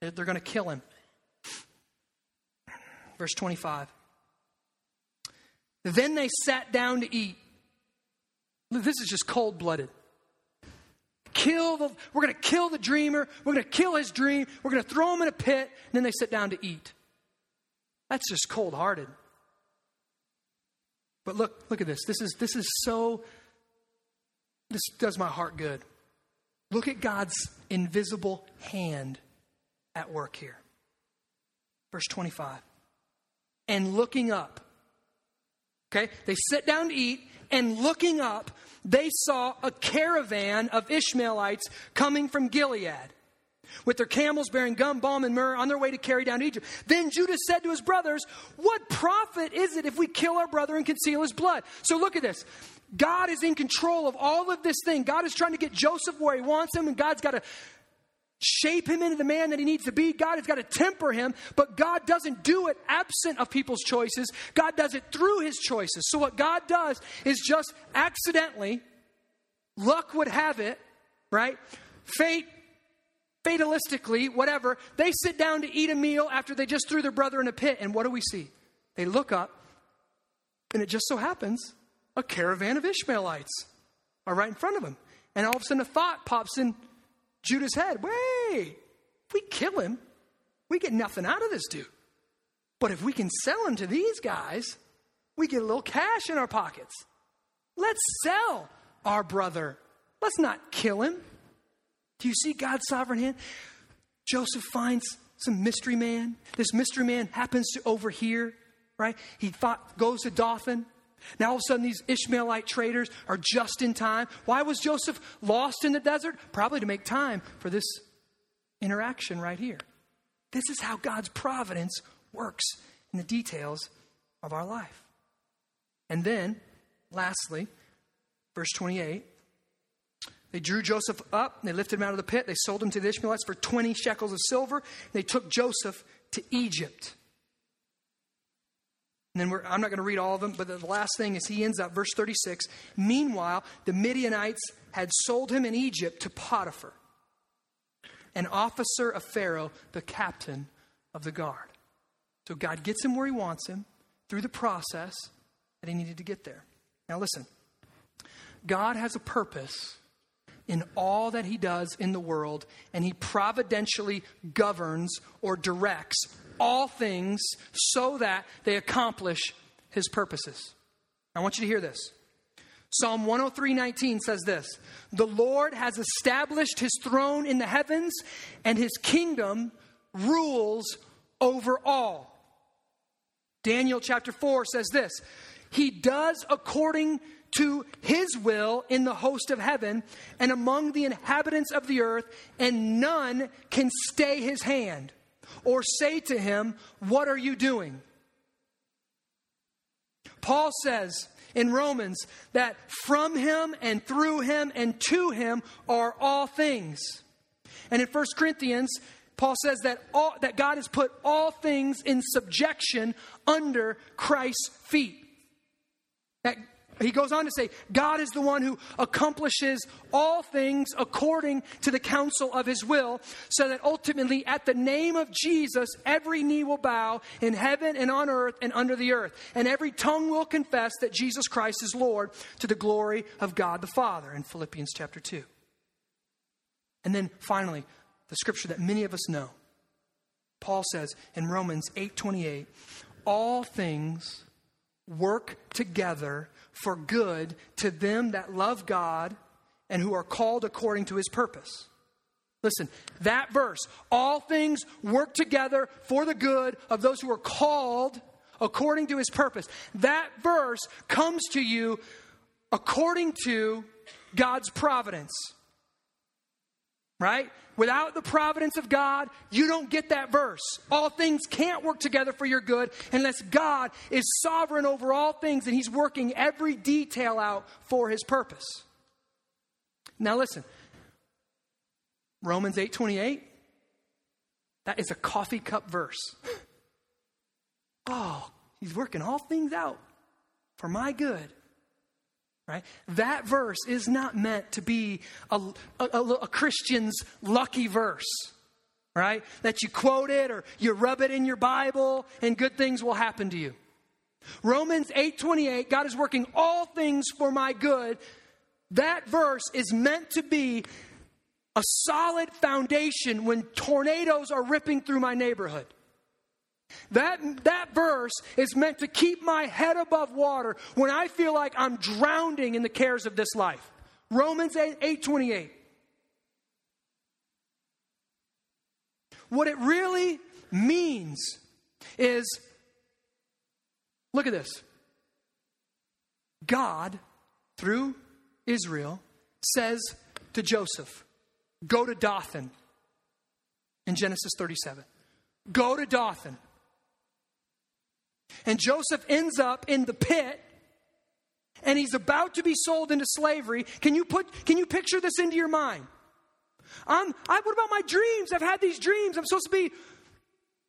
They're going to kill him. Verse 25. Then they sat down to eat. This is just cold blooded. Kill the, we're going to kill the dreamer. We're going to kill his dream. We're going to throw him in a pit. And then they sit down to eat. That's just cold hearted. But look, look at this. This is, this is so, this does my heart good. Look at God's invisible hand at work here. Verse 25. And looking up. Okay? They sit down to eat, and looking up, they saw a caravan of Ishmaelites coming from Gilead with their camels bearing gum, balm, and myrrh on their way to carry down Egypt. Then Judah said to his brothers, What profit is it if we kill our brother and conceal his blood? So look at this. God is in control of all of this thing. God is trying to get Joseph where he wants him, and God's got to shape him into the man that he needs to be. God has got to temper him, but God doesn't do it absent of people's choices. God does it through his choices. So, what God does is just accidentally, luck would have it, right? Fate, fatalistically, whatever, they sit down to eat a meal after they just threw their brother in a pit. And what do we see? They look up, and it just so happens a caravan of Ishmaelites are right in front of them. And all of a sudden, a thought pops in Judah's head wait, if we kill him, we get nothing out of this dude. But if we can sell him to these guys, we get a little cash in our pockets. Let's sell our brother. Let's not kill him. Do you see God's sovereign hand? Joseph finds some mystery man. This mystery man happens to overhear, right? He goes to Dothan, now all of a sudden, these Ishmaelite traders are just in time. Why was Joseph lost in the desert? Probably to make time for this interaction right here. This is how God's providence works in the details of our life. And then, lastly, verse 28 they drew Joseph up, they lifted him out of the pit, they sold him to the Ishmaelites for 20 shekels of silver. They took Joseph to Egypt. And then I'm not going to read all of them, but the last thing is he ends up, verse 36. Meanwhile, the Midianites had sold him in Egypt to Potiphar, an officer of Pharaoh, the captain of the guard. So God gets him where he wants him through the process that he needed to get there. Now, listen God has a purpose in all that he does in the world, and he providentially governs or directs all things so that they accomplish his purposes. I want you to hear this. Psalm 103:19 says this, "The Lord has established his throne in the heavens, and his kingdom rules over all." Daniel chapter 4 says this, he does according to his will in the host of heaven and among the inhabitants of the earth, and none can stay his hand or say to him, What are you doing? Paul says in Romans that from him and through him and to him are all things. And in 1 Corinthians, Paul says that, all, that God has put all things in subjection under Christ's feet. That he goes on to say, God is the one who accomplishes all things according to the counsel of his will, so that ultimately, at the name of Jesus, every knee will bow in heaven and on earth and under the earth, and every tongue will confess that Jesus Christ is Lord to the glory of God the Father, in Philippians chapter 2. And then finally, the scripture that many of us know. Paul says in Romans 8:28, all things work together for good to them that love God and who are called according to his purpose. Listen, that verse, all things work together for the good of those who are called according to his purpose. That verse comes to you according to God's providence. Right? Without the providence of God, you don't get that verse. All things can't work together for your good unless God is sovereign over all things and He's working every detail out for His purpose. Now listen. Romans 8:28 that is a coffee cup verse. Oh, he's working all things out for my good. Right? That verse is not meant to be a, a, a, Christian's lucky verse, right? That you quote it or you rub it in your Bible and good things will happen to you. Romans 8:28, God is working all things for my good. That verse is meant to be a solid foundation when tornadoes are ripping through my neighborhood. That, that verse is meant to keep my head above water when I feel like I'm drowning in the cares of this life. Romans 8, 8 28. What it really means is look at this. God, through Israel, says to Joseph, Go to Dothan in Genesis 37. Go to Dothan. And Joseph ends up in the pit and he's about to be sold into slavery. Can you put can you picture this into your mind? I'm I what about my dreams? I've had these dreams. I'm supposed to be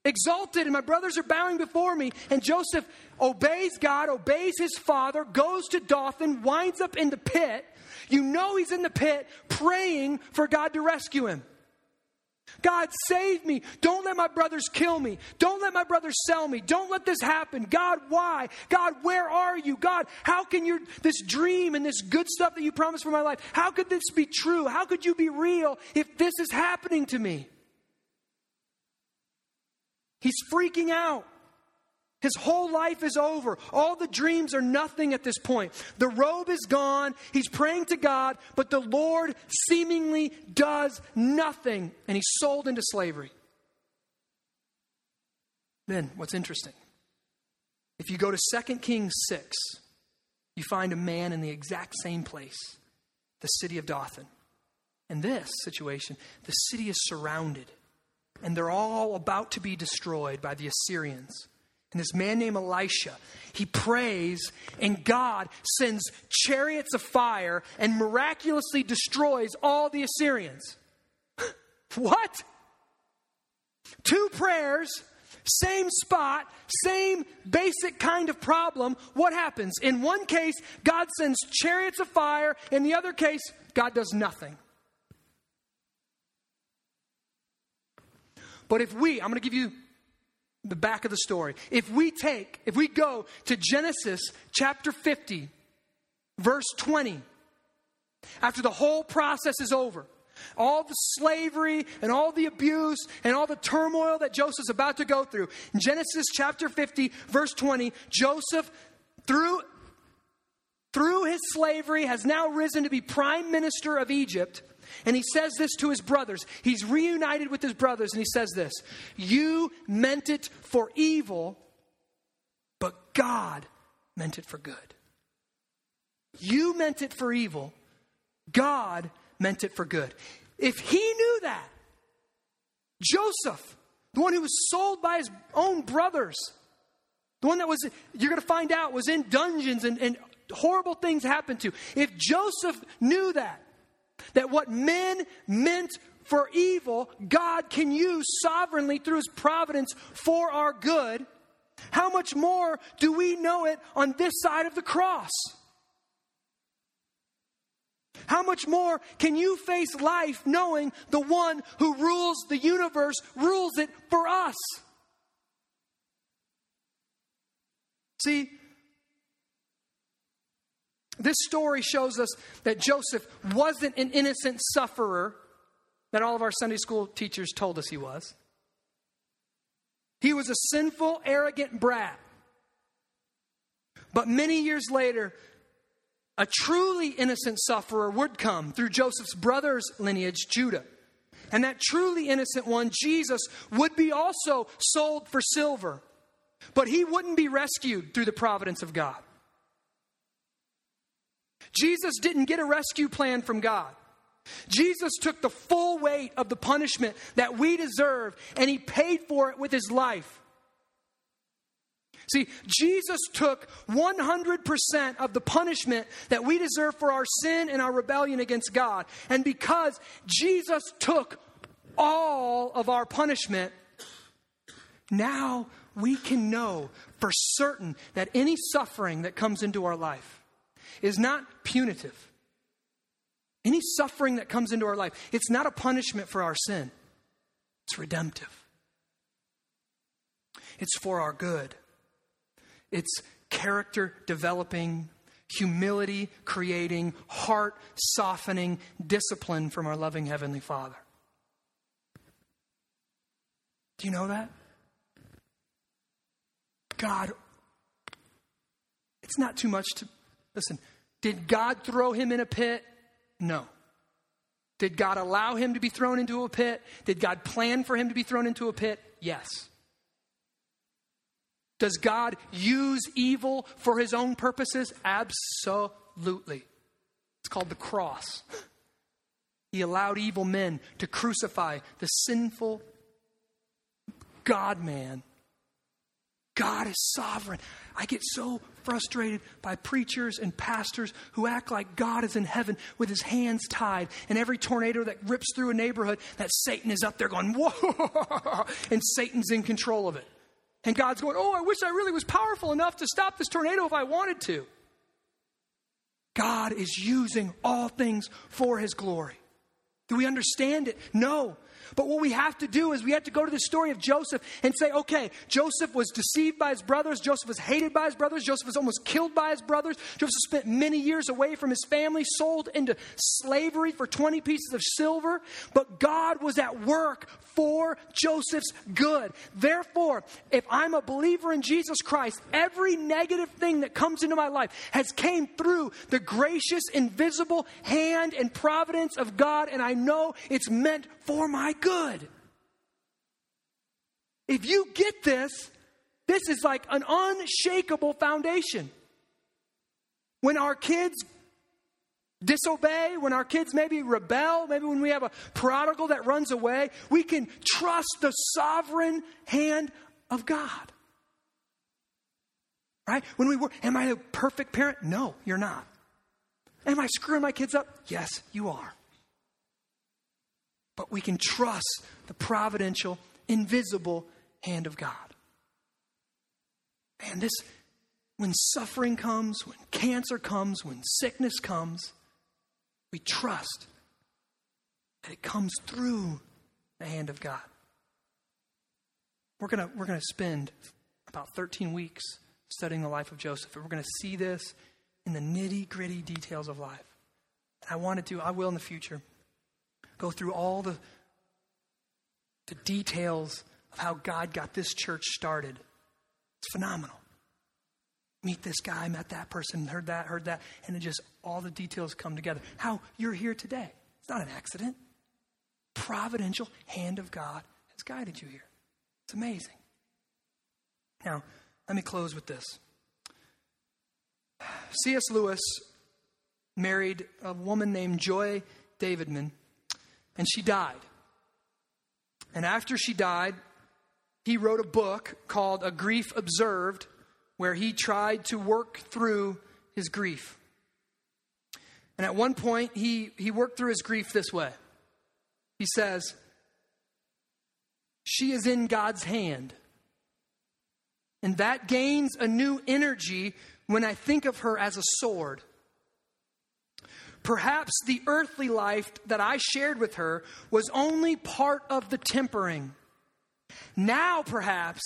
exalted and my brothers are bowing before me and Joseph obeys God, obeys his father, goes to Dothan, winds up in the pit. You know he's in the pit praying for God to rescue him. God, save me. Don't let my brothers kill me. Don't let my brothers sell me. Don't let this happen. God, why? God, where are you? God, how can your this dream and this good stuff that you promised for my life, how could this be true? How could you be real if this is happening to me? He's freaking out. His whole life is over. All the dreams are nothing at this point. The robe is gone. He's praying to God, but the Lord seemingly does nothing, and he's sold into slavery. Then, what's interesting? If you go to 2 Kings 6, you find a man in the exact same place, the city of Dothan. In this situation, the city is surrounded, and they're all about to be destroyed by the Assyrians. And this man named Elisha, he prays, and God sends chariots of fire and miraculously destroys all the Assyrians. what? Two prayers, same spot, same basic kind of problem. What happens? In one case, God sends chariots of fire. In the other case, God does nothing. But if we, I'm going to give you the back of the story. If we take, if we go to Genesis chapter 50, verse 20, after the whole process is over, all the slavery and all the abuse and all the turmoil that Joseph's about to go through. In Genesis chapter 50, verse 20, Joseph, through, through his slavery, has now risen to be prime minister of Egypt. And he says this to his brothers. He's reunited with his brothers, and he says this You meant it for evil, but God meant it for good. You meant it for evil, God meant it for good. If he knew that, Joseph, the one who was sold by his own brothers, the one that was, you're going to find out, was in dungeons and, and horrible things happened to. If Joseph knew that, that what men meant for evil, God can use sovereignly through his providence for our good, how much more do we know it on this side of the cross? How much more can you face life knowing the one who rules the universe rules it for us? See, this story shows us that Joseph wasn't an innocent sufferer that all of our Sunday school teachers told us he was. He was a sinful, arrogant brat. But many years later, a truly innocent sufferer would come through Joseph's brother's lineage, Judah. And that truly innocent one, Jesus, would be also sold for silver. But he wouldn't be rescued through the providence of God. Jesus didn't get a rescue plan from God. Jesus took the full weight of the punishment that we deserve and he paid for it with his life. See, Jesus took 100% of the punishment that we deserve for our sin and our rebellion against God. And because Jesus took all of our punishment, now we can know for certain that any suffering that comes into our life is not punitive. Any suffering that comes into our life, it's not a punishment for our sin, it's redemptive. It's for our good. It's character developing, humility creating, heart softening discipline from our loving Heavenly Father. Do you know that? God, it's not too much to. Listen, did God throw him in a pit? No. Did God allow him to be thrown into a pit? Did God plan for him to be thrown into a pit? Yes. Does God use evil for his own purposes? Absolutely. It's called the cross. He allowed evil men to crucify the sinful God man. God is sovereign. I get so frustrated by preachers and pastors who act like God is in heaven with his hands tied, and every tornado that rips through a neighborhood, that Satan is up there going, whoa, and Satan's in control of it. And God's going, Oh, I wish I really was powerful enough to stop this tornado if I wanted to. God is using all things for his glory. Do we understand it? No. But what we have to do is we have to go to the story of Joseph and say, okay, Joseph was deceived by his brothers. Joseph was hated by his brothers. Joseph was almost killed by his brothers. Joseph spent many years away from his family, sold into slavery for 20 pieces of silver. But God was at work for Joseph's good. Therefore, if I'm a believer in Jesus Christ, every negative thing that comes into my life has came through the gracious, invisible hand and providence of God, and I know it's meant for my good. If you get this, this is like an unshakable foundation. When our kids disobey, when our kids maybe rebel, maybe when we have a prodigal that runs away, we can trust the sovereign hand of God. Right? When we were, am I a perfect parent? No, you're not. Am I screwing my kids up? Yes, you are. But we can trust the providential, invisible hand of God. And this, when suffering comes, when cancer comes, when sickness comes, we trust that it comes through the hand of God. We're going to we're going to spend about 13 weeks studying the life of Joseph, and we're going to see this in the nitty gritty details of life. And I wanted to, I will in the future, go through all the, the details of how God got this church started. It's phenomenal meet this guy, met that person, heard that, heard that, and it just all the details come together. How you're here today. It's not an accident. Providential hand of God has guided you here. It's amazing. Now, let me close with this. C.S. Lewis married a woman named Joy Davidman, and she died. And after she died, he wrote a book called A Grief Observed, where he tried to work through his grief. And at one point, he, he worked through his grief this way. He says, She is in God's hand. And that gains a new energy when I think of her as a sword. Perhaps the earthly life that I shared with her was only part of the tempering. Now, perhaps,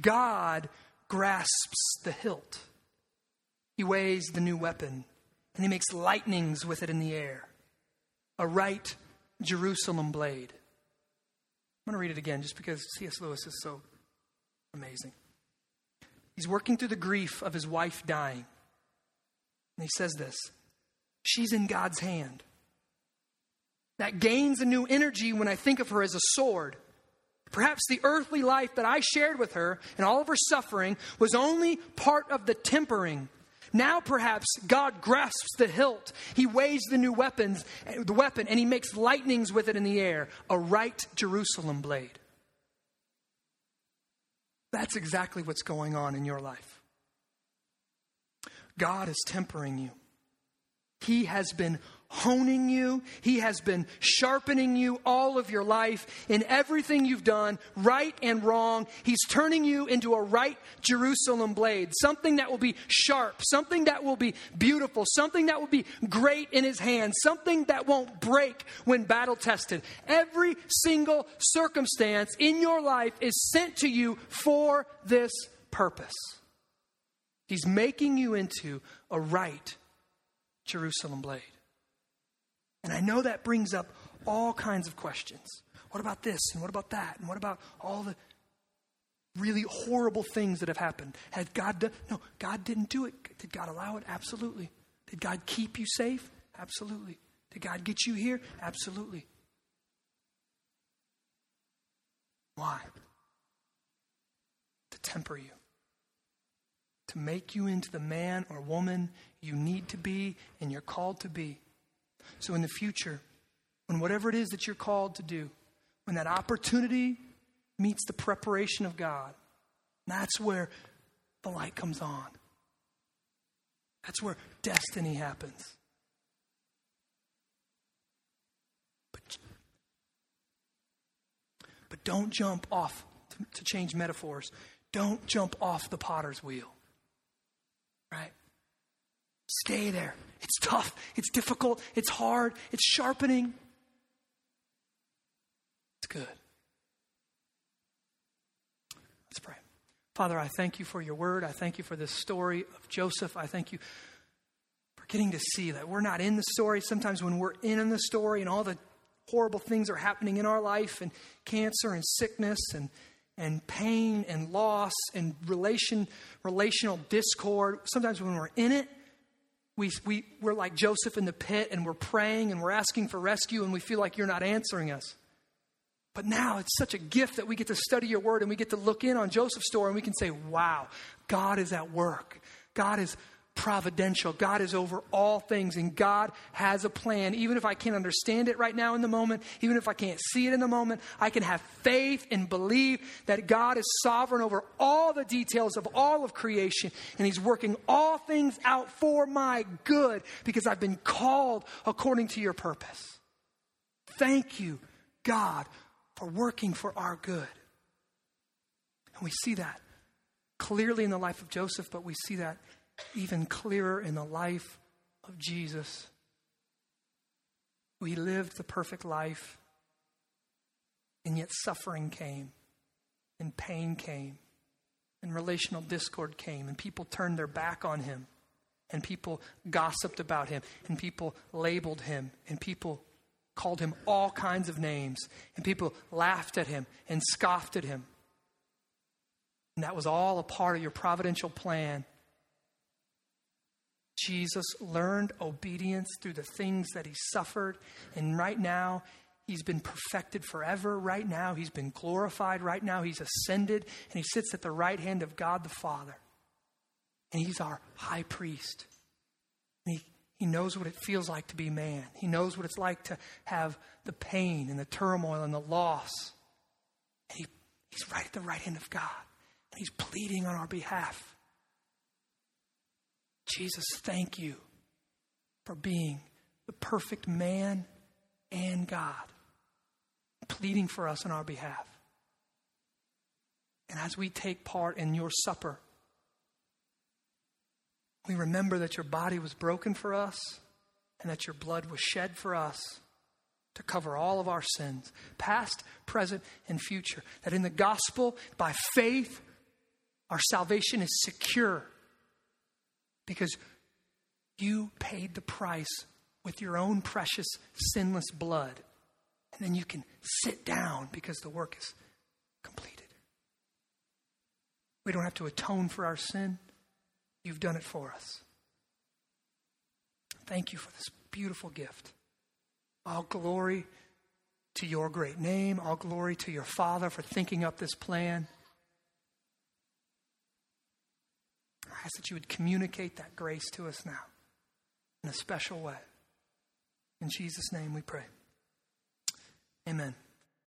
God grasps the hilt. He weighs the new weapon and he makes lightnings with it in the air. A right Jerusalem blade. I'm going to read it again just because C.S. Lewis is so amazing. He's working through the grief of his wife dying. And he says this She's in God's hand. That gains a new energy when I think of her as a sword. Perhaps the earthly life that I shared with her and all of her suffering was only part of the tempering. Now perhaps God grasps the hilt. He weighs the new weapons, the weapon, and he makes lightnings with it in the air, a right Jerusalem blade. That's exactly what's going on in your life. God is tempering you. He has been honing you. He has been sharpening you all of your life in everything you've done, right and wrong. He's turning you into a right Jerusalem blade, something that will be sharp, something that will be beautiful, something that will be great in His hand, something that won't break when battle tested. Every single circumstance in your life is sent to you for this purpose. He's making you into a right Jerusalem blade. And I know that brings up all kinds of questions. What about this? And what about that? And what about all the really horrible things that have happened? Had God done? No, God didn't do it. Did God allow it? Absolutely. Did God keep you safe? Absolutely. Did God get you here? Absolutely. Why? To temper you, to make you into the man or woman you need to be and you're called to be. So in the future, when whatever it is that you're called to do, when that opportunity meets the preparation of God, that's where the light comes on. That's where destiny happens. But, but don't jump off, to, to change metaphors, don't jump off the potter's wheel. Right? Stay there. It's tough, it's difficult, it's hard, it's sharpening. It's good. Let's pray. Father, I thank you for your word. I thank you for this story of Joseph. I thank you for getting to see that we're not in the story. Sometimes when we're in the story and all the horrible things are happening in our life and cancer and sickness and and pain and loss and relation relational discord sometimes when we're in it we, we, we're like Joseph in the pit and we're praying and we're asking for rescue and we feel like you're not answering us. But now it's such a gift that we get to study your word and we get to look in on Joseph's story and we can say, wow, God is at work. God is providential. God is over all things, and God has a plan. Even if I can't understand it right now in the moment, even if I can't see it in the moment, I can have faith and believe that God is sovereign over all the details of all of creation, and He's working all things out for my good because I've been called according to your purpose. Thank you, God, for working for our good. And we see that clearly in the life of Joseph, but we see that even clearer in the life of Jesus. We lived the perfect life, and yet suffering came, and pain came, and relational discord came, and people turned their back on him, and people gossiped about him, and people labeled him, and people called him all kinds of names, and people laughed at him and scoffed at him. And that was all a part of your providential plan Jesus learned obedience through the things that he suffered. And right now, he's been perfected forever. Right now, he's been glorified. Right now, he's ascended and he sits at the right hand of God the Father. And he's our high priest. And he, he knows what it feels like to be man. He knows what it's like to have the pain and the turmoil and the loss. And he, he's right at the right hand of God. And he's pleading on our behalf. Jesus, thank you for being the perfect man and God, pleading for us on our behalf. And as we take part in your supper, we remember that your body was broken for us and that your blood was shed for us to cover all of our sins, past, present, and future. That in the gospel, by faith, our salvation is secure because you paid the price with your own precious, sinless blood. And then you can sit down because the work is completed. We don't have to atone for our sin. You've done it for us. Thank you for this beautiful gift. All glory to your great name. All glory to your Father for thinking up this plan. I ask that you would communicate that grace to us now in a special way. In Jesus' name we pray. Amen.